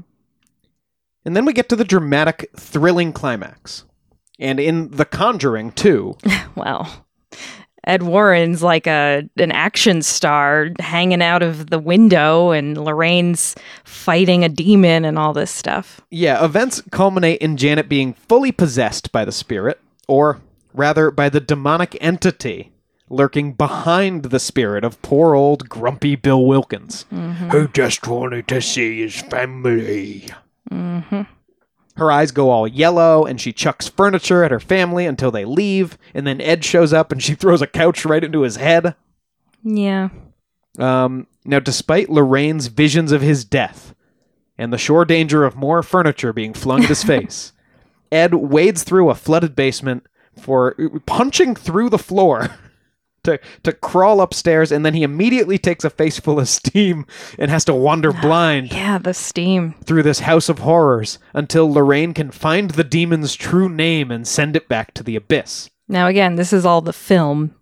And then we get to the dramatic, thrilling climax. And in The Conjuring, too, Well, Ed Warren's like a an action star hanging out of the window, and Lorraine's fighting a demon and all this stuff. yeah, events culminate in Janet being fully possessed by the spirit, or rather by the demonic entity lurking behind the spirit of poor old grumpy Bill Wilkins, who just wanted to see his family. Her eyes go all yellow, and she chucks furniture at her family until they leave, and then Ed shows up and she throws a couch right into his head. Yeah. Um, now, despite Lorraine's visions of his death and the sure danger of more furniture being flung at his face, Ed wades through a flooded basement for punching through the floor to, to crawl upstairs, and then he immediately takes a face full of steam and has to wander blind Yeah, the steam. through this house of horrors until Lorraine can find the demon's true name and send it back to the abyss. Now, again, this is all the film.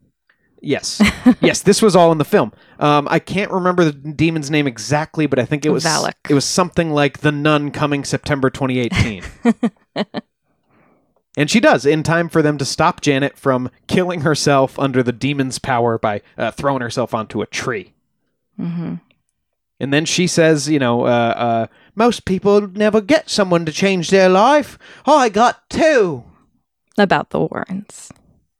Yes. yes, this was all in the film. Um, I can't remember the demon's name exactly, but I think it was Valak. it was something like The Nun coming September 2018. and she does in time for them to stop Janet from killing herself under the demon's power by uh, throwing herself onto a tree. hmm And then she says, you know, uh, uh, most people never get someone to change their life. I got two. About the Warrens.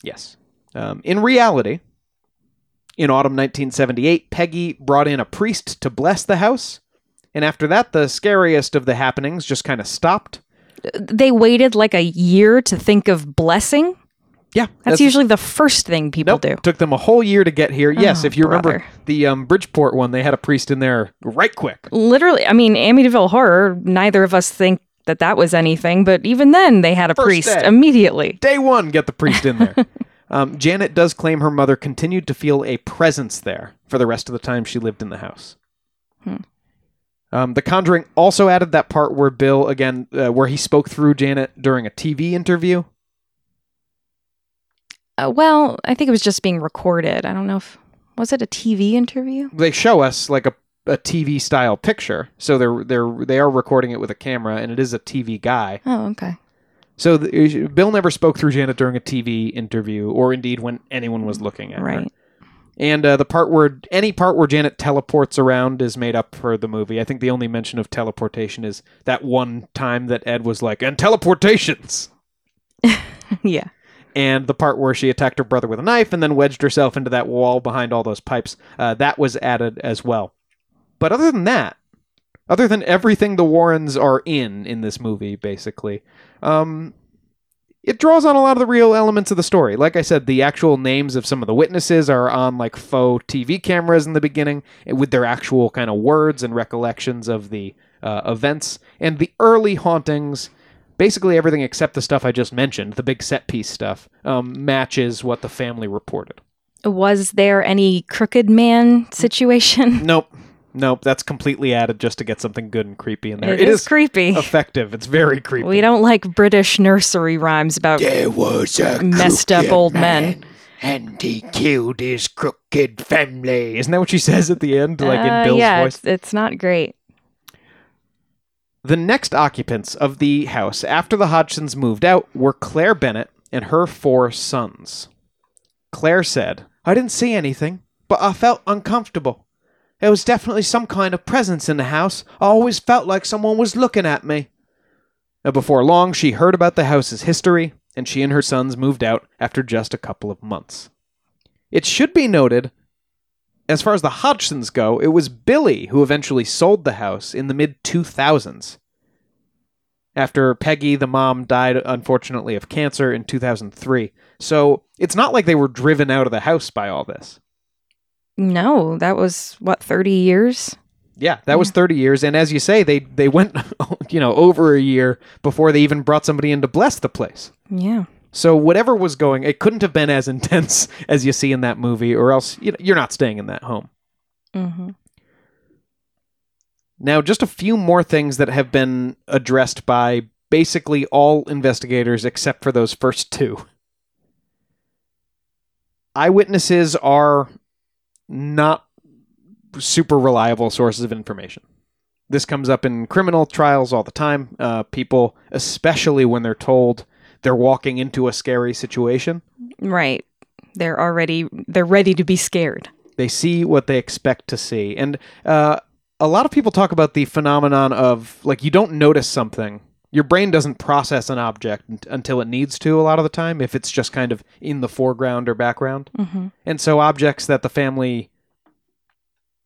Yes. Um, in reality, in autumn 1978, Peggy brought in a priest to bless the house. And after that, the scariest of the happenings just kind of stopped. They waited like a year to think of blessing. Yeah. That's, usually the first thing people Nope. do. Took them a whole year to get here. Yes, Oh, if you remember the um, Bridgeport one, they had a priest in there right quick. Literally, I mean, Amityville Horror, neither of us think that that was anything, but even then they had a First priest day. immediately. Day one, get the priest in there. um, Janet does claim her mother continued to feel a presence there for the rest of the time she lived in the house. Hmm. Um, the Conjuring also added that part where Bill, again, uh, where he spoke through Janet during a TV interview. Uh, well, I think it was just being recorded. I don't know if was it a TV interview. They show us like a, a TV style picture, so they're they're they are recording it with a camera, and it is a TV guy. Oh, okay. So the, Bill never spoke through Janet during a TV interview, or indeed when anyone was looking at her. Right. And uh, the part where any part where Janet teleports around is made up for the movie. I think the only mention of teleportation is that one time that Ed was like, "And teleportations," yeah. and the part where she attacked her brother with a knife and then wedged herself into that wall behind all those pipes. Uh, that was added as well. But other than that, other than everything the Warrens are in in this movie, basically, um, it draws on a lot of the real elements of the story. Like I said, the actual names of some of the witnesses are on like faux TV cameras in the beginning eh, with their actual kind of words and recollections of the uh, events. And the early hauntings, basically everything except the stuff I just mentioned, the big set piece stuff, um, matches what the family reported. Was there any crooked man situation? Nope. Nope. That's completely added just to get something good and creepy in there. it is, creepy. effective. It's very creepy. We don't like British nursery rhymes about There was a messed up old man, men. and he killed his crooked family. Isn't that what she says at the end, like Uh, in Bill's yeah, voice? It's, it's not great. The next occupants of the house after the Hodgsons moved out were Claire Bennett and her four sons. Claire said, I didn't see anything, but I felt uncomfortable. There was definitely some kind of presence in the house. I always felt like someone was looking at me. Now, before long, she heard about the house's history, and she and her sons moved out after just a couple of months. It should be noted, as far as the Hodgsons go, it was Billy who eventually sold the house in the mid 2000s. After Peggy, the mom, died unfortunately of cancer in 2003. So it's not like they were driven out of the house by all this. No, that was what thirty years. Yeah, that was 30 years. And as you say, they, they went, you know, over a year before they even brought somebody in to bless the place. Yeah. So whatever was going, it couldn't have been as intense as you see in that movie, or else you know, you're not staying in that home. Mm-hmm. Now, just a few more things that have been addressed by basically all investigators except for those first two. Eyewitnesses are not super reliable sources of information. This comes up in criminal trials all the time. Uh, people, especially when they're told they're walking into a scary situation, Right. They're already they're ready to be scared. they see what they expect to see. And uh, a lot of people talk about the phenomenon of like you don't notice something. Your brain doesn't process an object until it needs to a lot of the time if it's just kind of in the foreground or background. Mm-hmm. And so objects that the family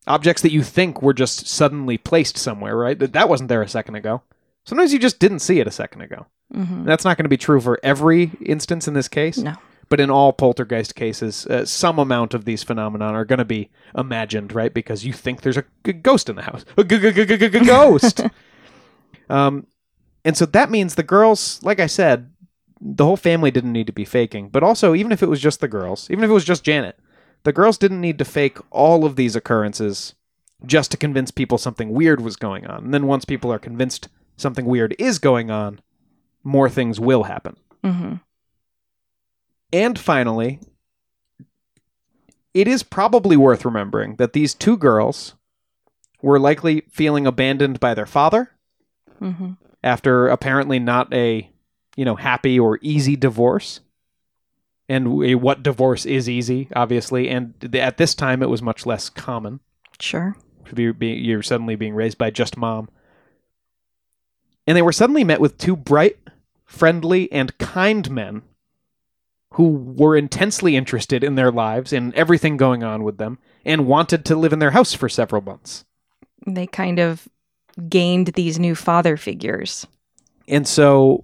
objects that you think were just suddenly placed somewhere, right? That that wasn't there a second ago. Sometimes you just didn't see it a second ago. Mm-hmm. That's not going to be true for every instance in this case. No. But in all poltergeist cases, uh, some amount of these phenomenon are going to be imagined, right? Because you think there's a g- ghost in the house, a g- g- ghost. um, and so that means the girls, like I said, the whole family didn't need to be faking. But also, even if it was just the girls, even if it was just Janet, the girls didn't need to fake all of these occurrences just to convince people something weird was going on. And then once people are convinced something weird is going on, more things will happen. Mm-hmm. And finally, it is probably worth remembering that these two girls were likely feeling abandoned by their father Mm-hmm. After apparently not a, you know, happy or easy divorce. And what divorce is easy, obviously, and at this time it was much less common Sure. to be, be you're suddenly being raised by just mom. And they were suddenly met with two bright, friendly, and kind men who were intensely interested in their lives and everything going on with them and wanted to live in their house for several months. They kind of gained these new father figures. And so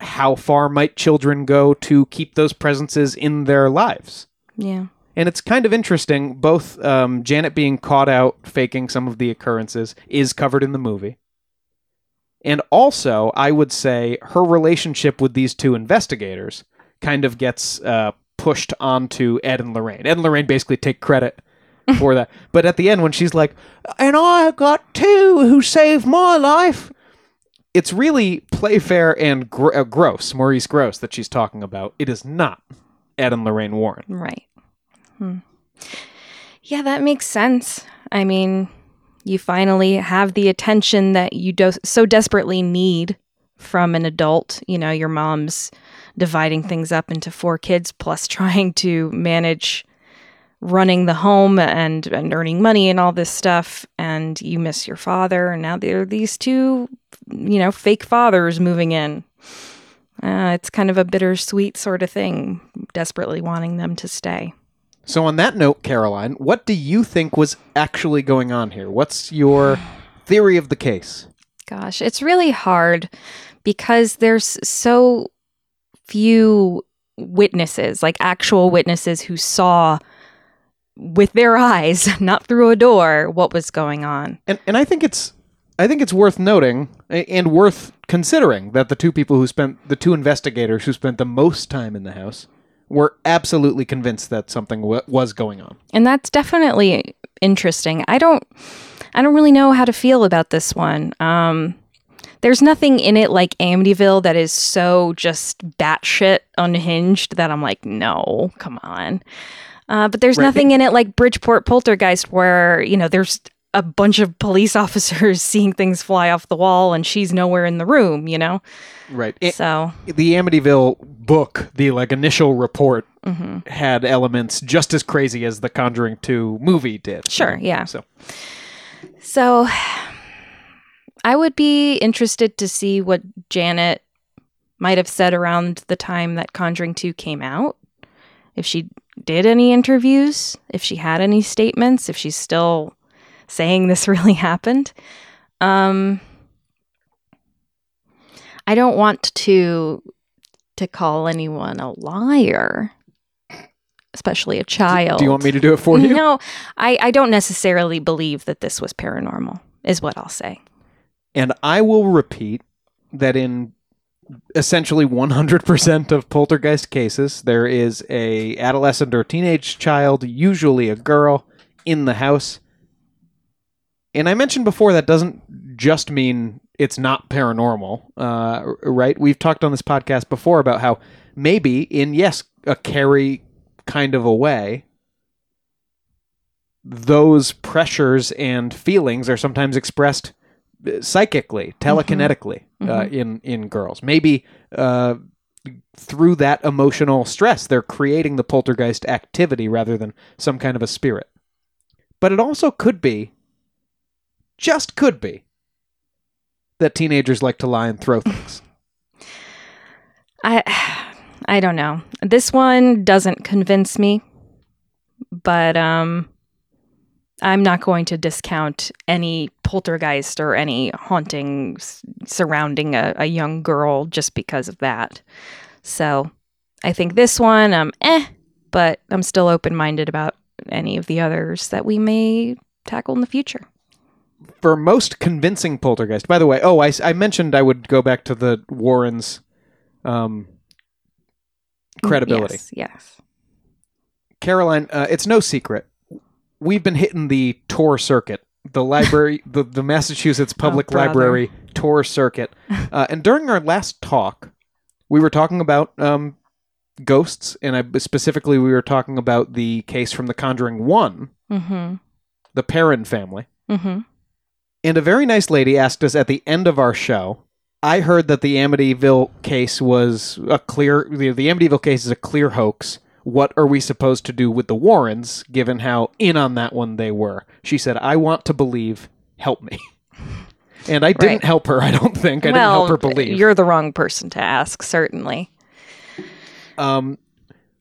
how far might children go to keep those presences in their lives? Yeah. And it's kind of interesting. Both um, Janet being caught out faking some of the occurrences is covered in the movie. And also, I would say her relationship with these two investigators kind of gets uh, pushed onto Ed and Lorraine. Ed and Lorraine basically take credit for that. But at the end, when she's like, and I got two who saved my life, it's really Playfair and Gr- uh, Grosse, Maurice Grosse, that she's talking about. It is not Ed and Lorraine Warren. Right. Hmm. Yeah, that makes sense. I mean, you finally have the attention that you do- so desperately need from an adult. You know, your mom's dividing things up into four kids plus trying to manage running the home and, and earning money and all this stuff and you miss your father and now there are these two you know fake fathers moving in uh, it's kind of a bittersweet sort of thing desperately wanting them to stay So, on that note, Caroline, what do you think was actually going on here? What's your theory of the case? Gosh, it's really hard because there's so few witnesses, like actual witnesses who saw with their eyes, not through a door, what was going on. And and I think it's I think it's worth noting and worth considering that the two people who spent the two investigators who spent the most time in the house were absolutely convinced that something w- was going on. And that's definitely interesting. I don't I don't really know how to feel about this one. Um there's nothing in it like Amityville that is so just batshit unhinged that I'm like, no, come on. Uh, but there's Right. nothing in it like Bridgeport Poltergeist where, you know, there's a bunch of police officers seeing things fly off the wall and she's nowhere in the room, you know? Right. so, the Amityville book, the like initial report mhm. had elements just as crazy as the Conjuring 2 movie did. Sure, yeah. So So I would be interested to see what Janet might have said around the time that Conjuring 2 came out. If she did any interviews, if she had any statements, if she's still saying this really happened. Um I don't want to to call anyone a liar, especially a child. do you want me to do it for you? No, I, I don't necessarily believe that this was paranormal, is what I'll say. And I will repeat that in essentially 100% of poltergeist cases, there is a adolescent or teenage child, usually a girl, in the house. And I mentioned before that doesn't just mean it's not paranormal, uh, right? We've talked on this podcast before about how maybe in yes a Carrie kind of a way, those pressures and feelings are sometimes expressed psychically, telekinetically Uh, in in girls. Maybe uh, through that emotional stress, they're creating the poltergeist activity rather than some kind of a spirit. But it also could be, just could be, that teenagers like to lie and throw things. I I don't know. This one doesn't convince me, but um I'm not going to discount any poltergeist or any haunting surrounding a, a young girl just because of that. So I think this one, um, eh, but I'm still open minded about any of the others that we may tackle in the future. For most convincing poltergeist, by the way, oh, I mentioned I would go back to the Warrens' um, credibility. Yes, yes. Caroline, uh, it's no secret. We've been hitting the tour circuit, the library, the, the Massachusetts Public brother. Library tour circuit. Uh, and during our last talk, we were talking about um, ghosts, and I, specifically, we were talking about the case from The Conjuring 1, Mm-hmm. the Perron family. Mm-hmm. And a very nice lady asked us at the end of our show. I heard that the Amityville case was a clear. The, the Amityville case is a clear hoax. What are we supposed to do with the Warrens, given how in on that one they were? She said, "I want to believe. Help me." And I didn't Right. help her. I don't think I well, didn't help her believe. you're the wrong person to ask, certainly. Um,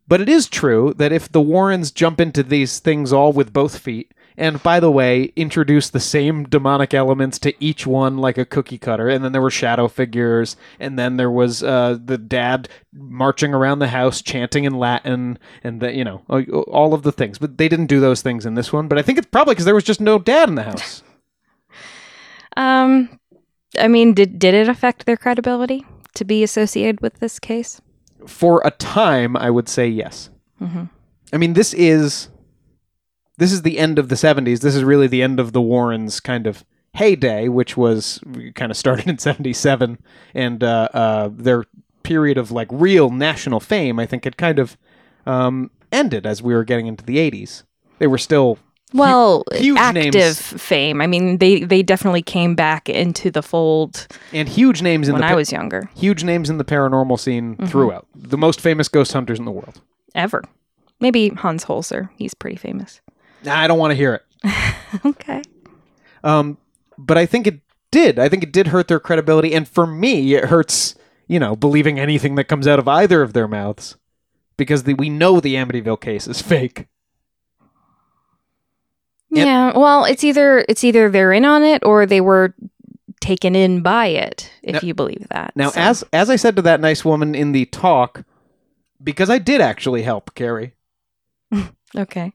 but it is true that if the Warrens jump into these things all with both feet, and by the way, introduce the same demonic elements to each one like a cookie cutter, and then there were shadow figures, and then there was uh, the dad marching around the house chanting in Latin, and the, you know all of the things. But they didn't do those things in this one. But I think it's probably because there was just no dad in the house. Um, I mean, did did it affect their credibility to be associated with this case? For a time, I would say yes. Mhm. I mean, this is this is the end of the 70s. This is really the end of the Warrens' kind of heyday, which was kind of started in 77, and uh, uh, their period of like real national fame, I think, had kind of um, ended as we were getting into the 80s. They were still Well, huge active names. fame. I mean, they they definitely came back into the fold and huge names in when the I was younger. huge names in the paranormal scene Mm-hmm. throughout. The most famous ghost hunters in the world. Ever. Maybe Hans Holzer. He's pretty famous. Nah, I don't want to hear it. Okay. Um, but I think it did. I think it did hurt their credibility, and for me, it hurts. You know, believing anything that comes out of either of their mouths, because the, we know the Amityville case is fake. Yeah. Well, it's either it's either they're in on it or they were taken in by it. If Now- you believe that. Now, So- as as I said to that nice woman in the talk, because I did actually help Carrie. okay.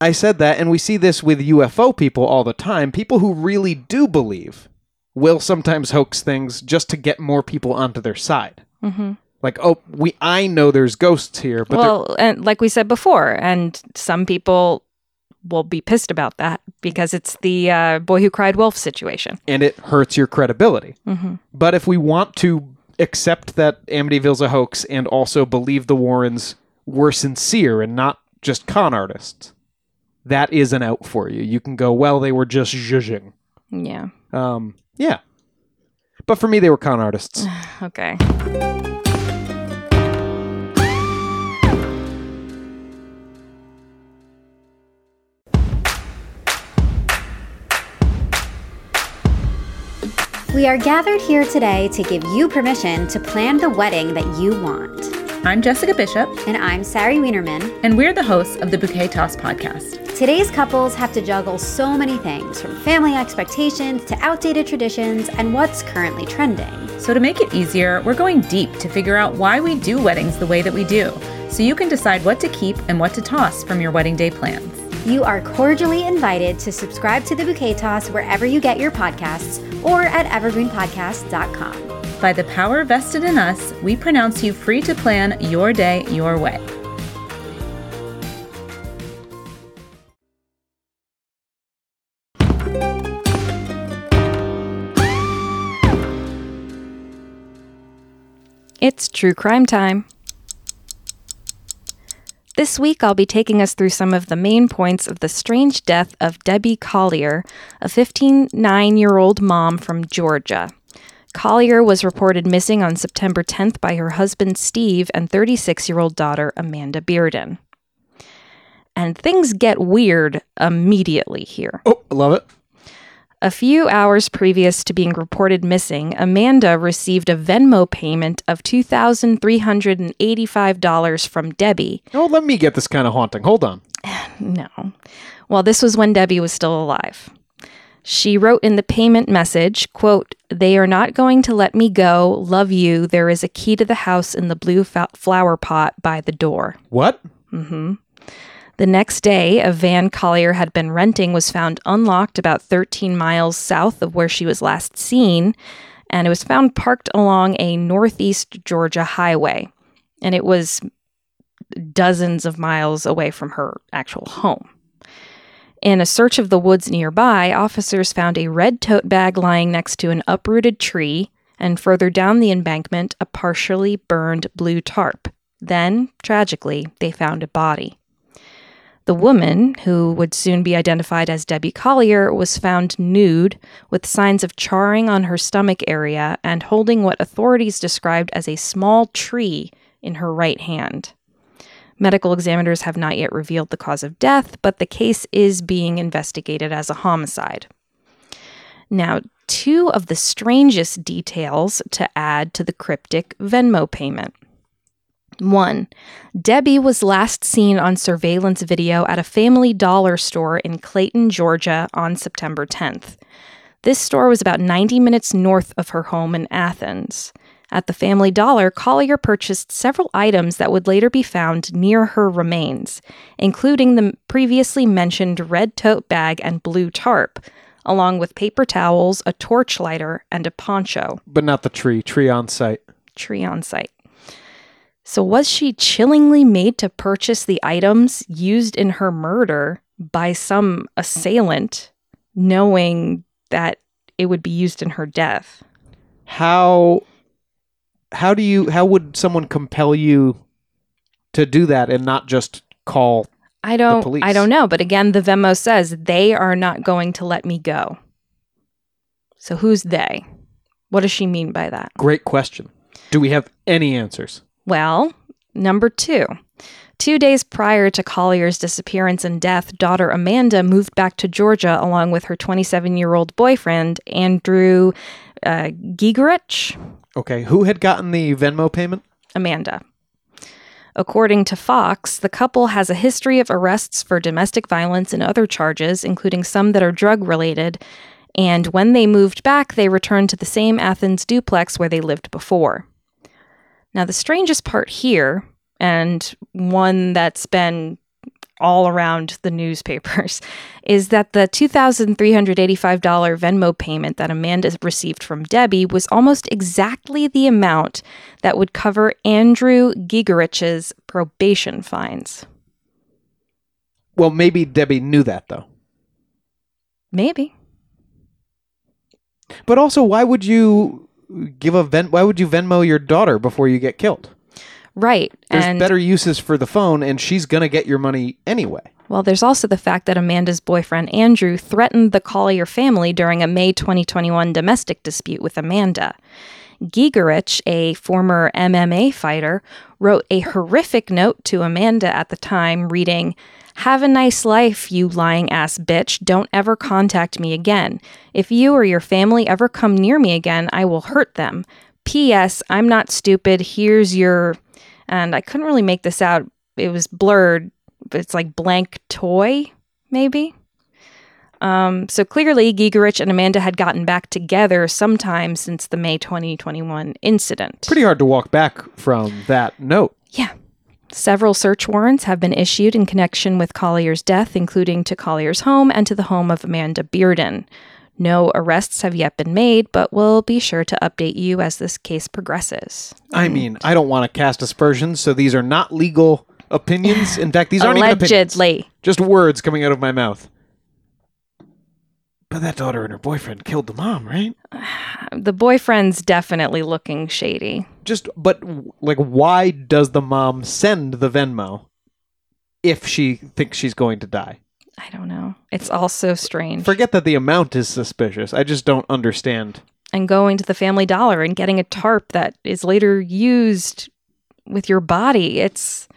I said that, and we see this with UFO people all the time. People who really do believe will sometimes hoax things just to get more people onto their side. hmm Like, oh, we I know there's ghosts here, but well, and like we said before, and some people will be pissed about that because it's the uh, boy who cried wolf situation. and it hurts your credibility. hmm But if we want to accept that Amityville's a hoax and also believe the Warrens were sincere and not just con artists, that is an out for you. You can go, well, they were just zhuzhing. Yeah. Um, yeah. But for me, they were con artists. Okay. We are gathered here today to give you permission to plan the wedding that you want. I'm Jessica Bishop, And I'm Sari Wienerman. and we're the hosts of the Bouquet Toss podcast. Today's couples have to juggle so many things from family expectations to outdated traditions and what's currently trending. So, to make it easier, we're going deep to figure out why we do weddings the way that we do, so you can decide what to keep and what to toss from your wedding day plans. You are cordially invited to subscribe to the Bouquet Toss wherever you get your podcasts or at evergreenpodcast.com by the power vested in us, we pronounce you free to plan your day your way. It's true crime time. This week, I'll be taking us through some of the main points of the strange death of Debbie Collier, a 59 year old mom from Georgia. Collier was reported missing on September 10th by her husband Steve and 36 year old daughter Amanda Bearden. And things get weird immediately here. Oh, I love it. A few hours previous to being reported missing, Amanda received a Venmo payment of $2,385 from Debbie. Oh, let me get this kind of haunting. Hold on. No. Well, this was when Debbie was still alive. She wrote in the payment message, quote, "They are not going to let me go. Love you. There is a key to the house in the blue flower pot by the door." What? hmm The next day, a van Collier had been renting was found unlocked about 13 miles south of where she was last seen, and it was found parked along a northeast Georgia highway. And it was dozens of miles away from her actual home. In a search of the woods nearby, officers found a red tote bag lying next to an uprooted tree, and further down the embankment, a partially burned blue tarp. Then, tragically, they found a body. The woman, who would soon be identified as Debbie Collier, was found nude with signs of charring on her stomach area and holding what authorities described as a small tree in her right hand. Medical examiners have not yet revealed the cause of death, but the case is being investigated as a homicide. Now, two of the strangest details to add to the cryptic Venmo payment. One, Debbie was last seen on surveillance video at a family dollar store in Clayton, Georgia on September 10th. This store was about 90 minutes north of her home in Athens. At the Family Dollar, Collier purchased several items that would later be found near her remains, including the previously mentioned red tote bag and blue tarp, along with paper towels, a torch lighter, and a poncho. But not the tree. Tree on site. Tree on site. So, was she chillingly made to purchase the items used in her murder by some assailant, knowing that it would be used in her death? How how do you how would someone compel you to do that and not just call I don't police. I don't know, but again the Venmo says they are not going to let me go. So who's they? What does she mean by that? Great question. Do we have any answers? Well, number 2. 2 days prior to Collier's disappearance and death, daughter Amanda moved back to Georgia along with her 27-year-old boyfriend Andrew uh, Giegerich. Okay, who had gotten the Venmo payment? Amanda. According to Fox, the couple has a history of arrests for domestic violence and other charges, including some that are drug related. And when they moved back, they returned to the same Athens duplex where they lived before. Now, the strangest part here, and one that's been all around the newspapers, is that the $2,385 Venmo payment that Amanda received from Debbie was almost exactly the amount that would cover Andrew Giegerich's probation fines. Well, maybe Debbie knew that though. Maybe. But also, why would you give a Ven? Why would you Venmo your daughter before you get killed? Right. There's and better uses for the phone, and she's gonna get your money anyway. well, there's also the fact that Amanda's boyfriend Andrew threatened the Collier family during a May 2021 domestic dispute with Amanda. Giegerich, a former MMA fighter, wrote a horrific note to Amanda at the time, reading, Have a nice life, you lying ass bitch. Don't ever contact me again. If you or your family ever come near me again, I will hurt them. P.S. I'm not stupid. Here's your. And I couldn't really make this out. It was blurred, but it's like blank toy, maybe? Um, so clearly, Giegerich and Amanda had gotten back together sometime since the May 2021 incident. Pretty hard to walk back from that note. Yeah. Several search warrants have been issued in connection with Collier's death, including to Collier's home and to the home of Amanda Bearden. No arrests have yet been made, but we'll be sure to update you as this case progresses. I mean, I don't want to cast aspersions, so these are not legal opinions. In fact, these aren't even opinions. Allegedly. Just words coming out of my mouth. But that daughter and her boyfriend killed the mom, right? The boyfriend's definitely looking shady. just but like why does the mom send the Venmo if she thinks she's going to die? I don't know. It's all so strange. Forget that the amount is suspicious. I just don't understand. and going to the Family Dollar and getting a tarp that is later used with your body. It's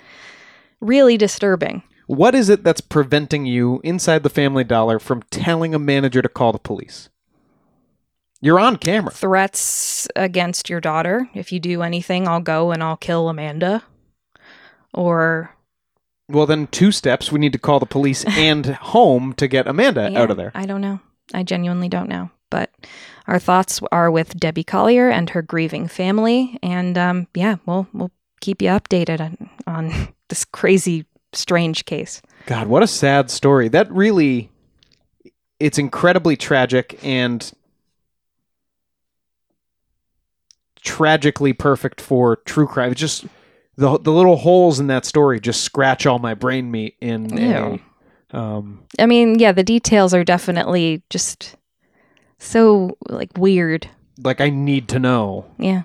really disturbing. What is it that's preventing you inside the Family Dollar from telling a manager to call the police? You're on camera. Threats against your daughter. If you do anything, I'll go and I'll kill Amanda. Or Well, then two steps. We need to call the police and home to get Amanda Yeah, out of there. I don't know. I genuinely don't know. But our thoughts are with Debbie Collier and her grieving family. And um, yeah, we'll we'll keep you updated on, on this crazy, strange case. God, what a sad story. That really it's incredibly tragic and tragically perfect for true crime. It's just the the little holes in that story just scratch all my brain meat in a um I mean, yeah, the details are definitely just so like weird. like I need to know. Yeah.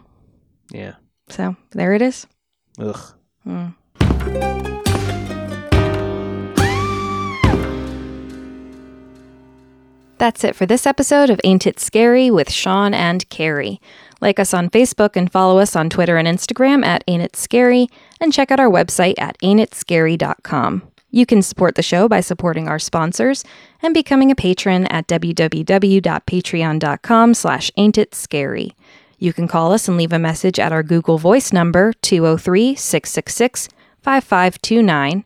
Yeah. So there it is. Ugh. Hmm. That's it for this episode of Ain't It Scary with Sean and Carrie. Like us on Facebook and follow us on Twitter and Instagram at Ain't It Scary, and check out our website at ain'titscary.com. You can support the show by supporting our sponsors and becoming a patron at www.patreon.com slash ain'titscary. You can call us and leave a message at our Google Voice number 203-666-5529.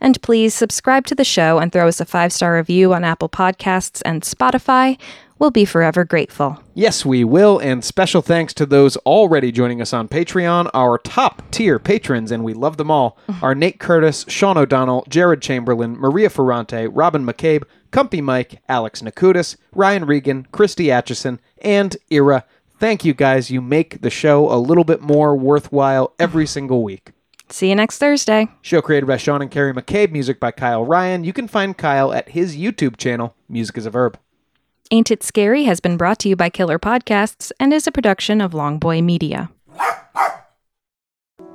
And please subscribe to the show and throw us a five-star review on Apple Podcasts and Spotify. We'll be forever grateful. Yes, we will. And special thanks to those already joining us on Patreon, our top tier patrons, and we love them all, are Nate Curtis, Sean O'Donnell, Jared Chamberlain, Maria Ferrante, Robin McCabe, Comfy Mike, Alex Nakutis, Ryan Regan, Christy Atchison, and Ira. Thank you guys. You make the show a little bit more worthwhile every single week. See you next Thursday. Show created by Sean and Carrie McCabe, music by Kyle Ryan. You can find Kyle at his YouTube channel, Music is a Verb. Ain't It Scary has been brought to you by Killer Podcasts and is a production of Longboy Media.